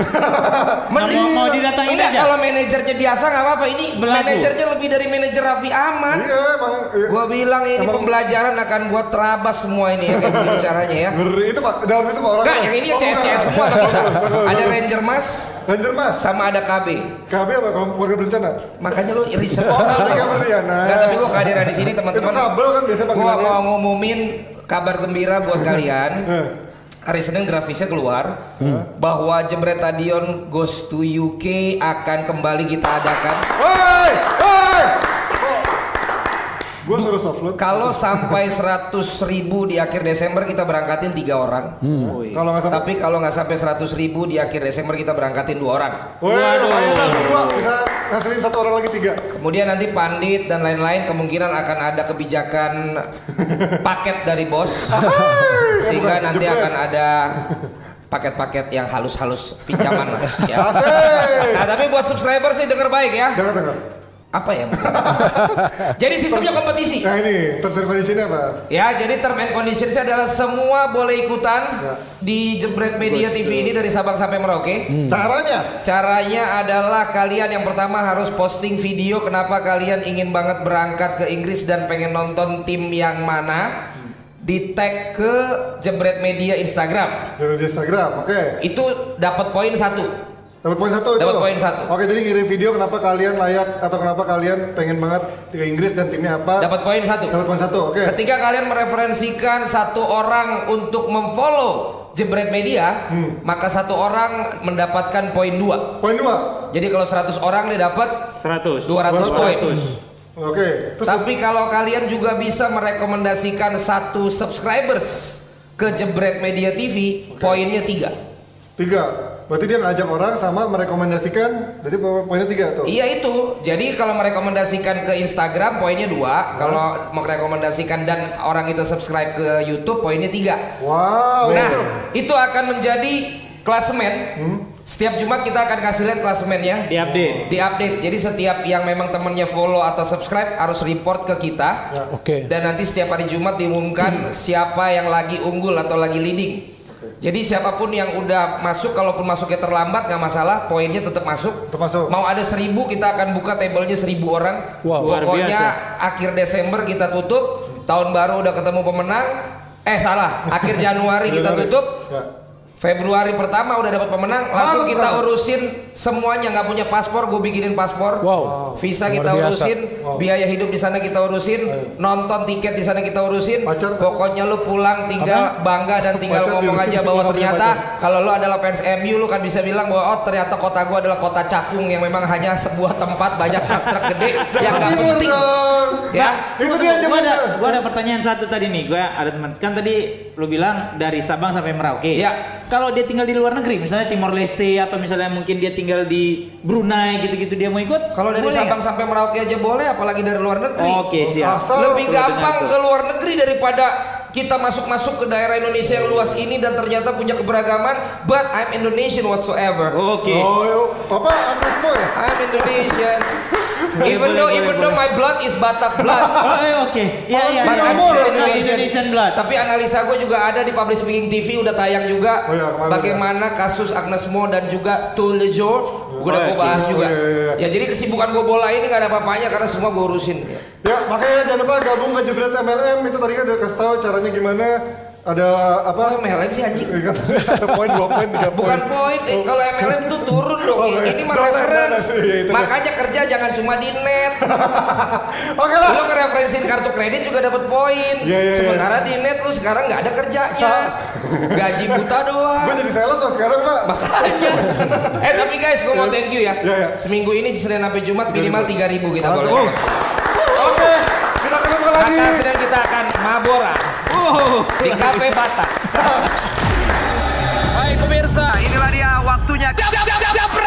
Mau- mau didatangin Enggak, aja? kalau manajernya biasa nggak apa-apa. Ini manajernya lebih dari manajer Raffi Ahmad. Iya emang. iya. Gua bilang ini Emang- pembelajaran akan gua terabas semua ini ya kayak begini caranya ya. Ngeri itu pak. Dalam itu pak orang. Enggak, yang ini ya CS-CS semua sama kita. Ada Ranger Mas Ranger mas. sama ada KB. KB apa kalau keluarga berencana? Makanya lu riset Oh. KB Berliana. Enggak, tapi gua kehadiran di sini Itu teman-teman. kabel kan biasa Gua mau ngumumin kabar gembira buat kalian. Hari Senin grafisnya keluar bahwa Jembretadion Goes to UK akan kembali kita adakan. Woi, woi. Gue suruh soft. Kalau sampai 100 ribu di akhir Desember kita berangkatin tiga orang. Kalau nggak sampai. Tapi kalau nggak sampai 100 ribu di akhir Desember kita berangkatin dua orang. Woi, lumayan lah berdua bisa ngasilin satu orang lagi tiga. Kemudian nanti Pandit dan lain-lain kemungkinan akan ada kebijakan paket dari bos. Sehingga bukan, nanti akan ada paket-paket yang halus-halus pinjaman lah ya. Nah tapi buat subscriber sih denger baik ya. Dengar dengar. Apa ya? jadi sistemnya kompetisi. Nah ini terms and conditionnya apa? Ya, jadi term and conditionsnya adalah semua boleh ikutan Ya. di Jebret Media TV ini dari Sabang sampai Merauke. Caranya? Caranya adalah kalian yang pertama harus posting video kenapa kalian ingin banget berangkat ke Inggris dan pengen nonton tim yang mana. Di tag ke Jebret Media Instagram. Dari di Instagram, oke. Itu dapat poin satu. Dapat poin satu itu. Dapat poin satu. Oke, jadi ngirim video kenapa kalian layak atau kenapa kalian pengen banget ke Inggris dan timnya apa? Dapat poin satu. Dapat poin satu, oke. Ketika kalian mereferensikan satu orang untuk memfollow Jebret Media, maka satu orang mendapatkan poin dua. Poin dua. Jadi kalau 100 orang dia dapat 100. 200 poin. Oke. Terus Tapi kalau kalian juga bisa merekomendasikan satu subscribers ke Jebret Media TV, poinnya tiga. tiga. Berarti dia ngajak orang sama merekomendasikan. Jadi po- poinnya tiga tuh. Iya itu. Jadi kalau merekomendasikan ke Instagram poinnya dua. Kalau merekomendasikan dan orang itu subscribe ke YouTube poinnya tiga. Wow. Nah, itu. itu akan menjadi klasemen Setiap Jumat kita akan kasih lihat klasemennya. Di update. Di update. Jadi setiap yang memang temennya follow atau subscribe harus report ke kita. Oke. Dan nanti setiap hari Jumat diumumkan siapa yang lagi unggul atau lagi leading. Jadi siapa pun yang udah masuk, kalaupun masuknya terlambat nggak masalah, poinnya tetap masuk. Tetap masuk. Mau ada seribu kita akan buka tabelnya seribu orang. Wow. Luar Pokoknya biasa. akhir Desember kita tutup, tahun baru udah ketemu pemenang. Eh salah, akhir Januari kita tutup. Ya. Februari pertama udah dapat pemenang, langsung kita urusin semuanya nggak punya paspor, gue bikinin paspor. Wow. Visa Luar kita biasa. urusin, biaya hidup di sana kita urusin, nonton tiket di sana kita urusin. Pacar? Pokoknya lu pulang tinggal bangga dan tinggal Pacar ngomong aja bahwa ternyata kalau lu adalah fans MU lu kan bisa bilang bahwa oh ternyata kota gua adalah kota cakung yang memang hanya sebuah tempat banyak truk-truk gede yang nggak penting. Ya. Itu dia Gue ada, gua ada pertanyaan satu tadi nih. Gue ada teman. Kan tadi lu bilang dari Sabang sampai Merauke. Iya. Kalau dia tinggal di luar negeri, misalnya Timor Leste atau misalnya mungkin dia tinggal di Brunei gitu-gitu, dia mau ikut? Kalau dari Boleh Sabang sampai Merauke aja boleh, apalagi dari luar negeri. Oke siap. Asal Lebih Sudah gampang ke luar negeri daripada kita masuk-masuk ke daerah Indonesia yang luas ini dan ternyata punya keberagaman. But I'm Indonesian whatsoever. Oke. Oh, yuk. Papa. I'm Indonesian. Even boleh, though boleh, even though my blood is Batak blood. Oh, eh, oke. Iya, iya. But iya. I'm still Indonesian. Indonesian. blood. Tapi analisa gue juga ada di Public Speaking TV udah tayang juga Oh iya, kemarin bagaimana kasus Agnes Mo dan juga Tulejo gue udah Oh, gue bahas oke. juga. Oh, iya, iya, iya. Ya jadi kesibukan gue bola ini gak ada apa-apanya karena semua gue urusin. Ya, makanya jangan lupa gabung ke Jebret MLM. Itu tadi kan udah kasih tahu caranya gimana. Ada Apa apa? MLM sih anjing? Satu poin, dua poin, tiga poin. Bukan poin, eh, kalau MLM tuh turun dong. Oh, iya. ini mah reference. Iya, dia. Makanya kerja jangan cuma di net. Oke lah. lu ngereferensin kartu kredit juga dapat poin. Iya, iya, iya. Sementara di net lu sekarang nggak ada kerjanya. Gaji buta doang. Gue jadi sales loh sekarang, Pak. Makanya. eh tapi guys, gue mau thank you ya. Iya, iya. Seminggu ini Senin sampai Jumat minimal 3000 kita boleh. Oh. Oke, kita ketemu lagi. Sedang kita akan mabora di kafe Batak. Hai pemirsa, nah, inilah dia waktunya. Jab, jab, jab, jab, jab.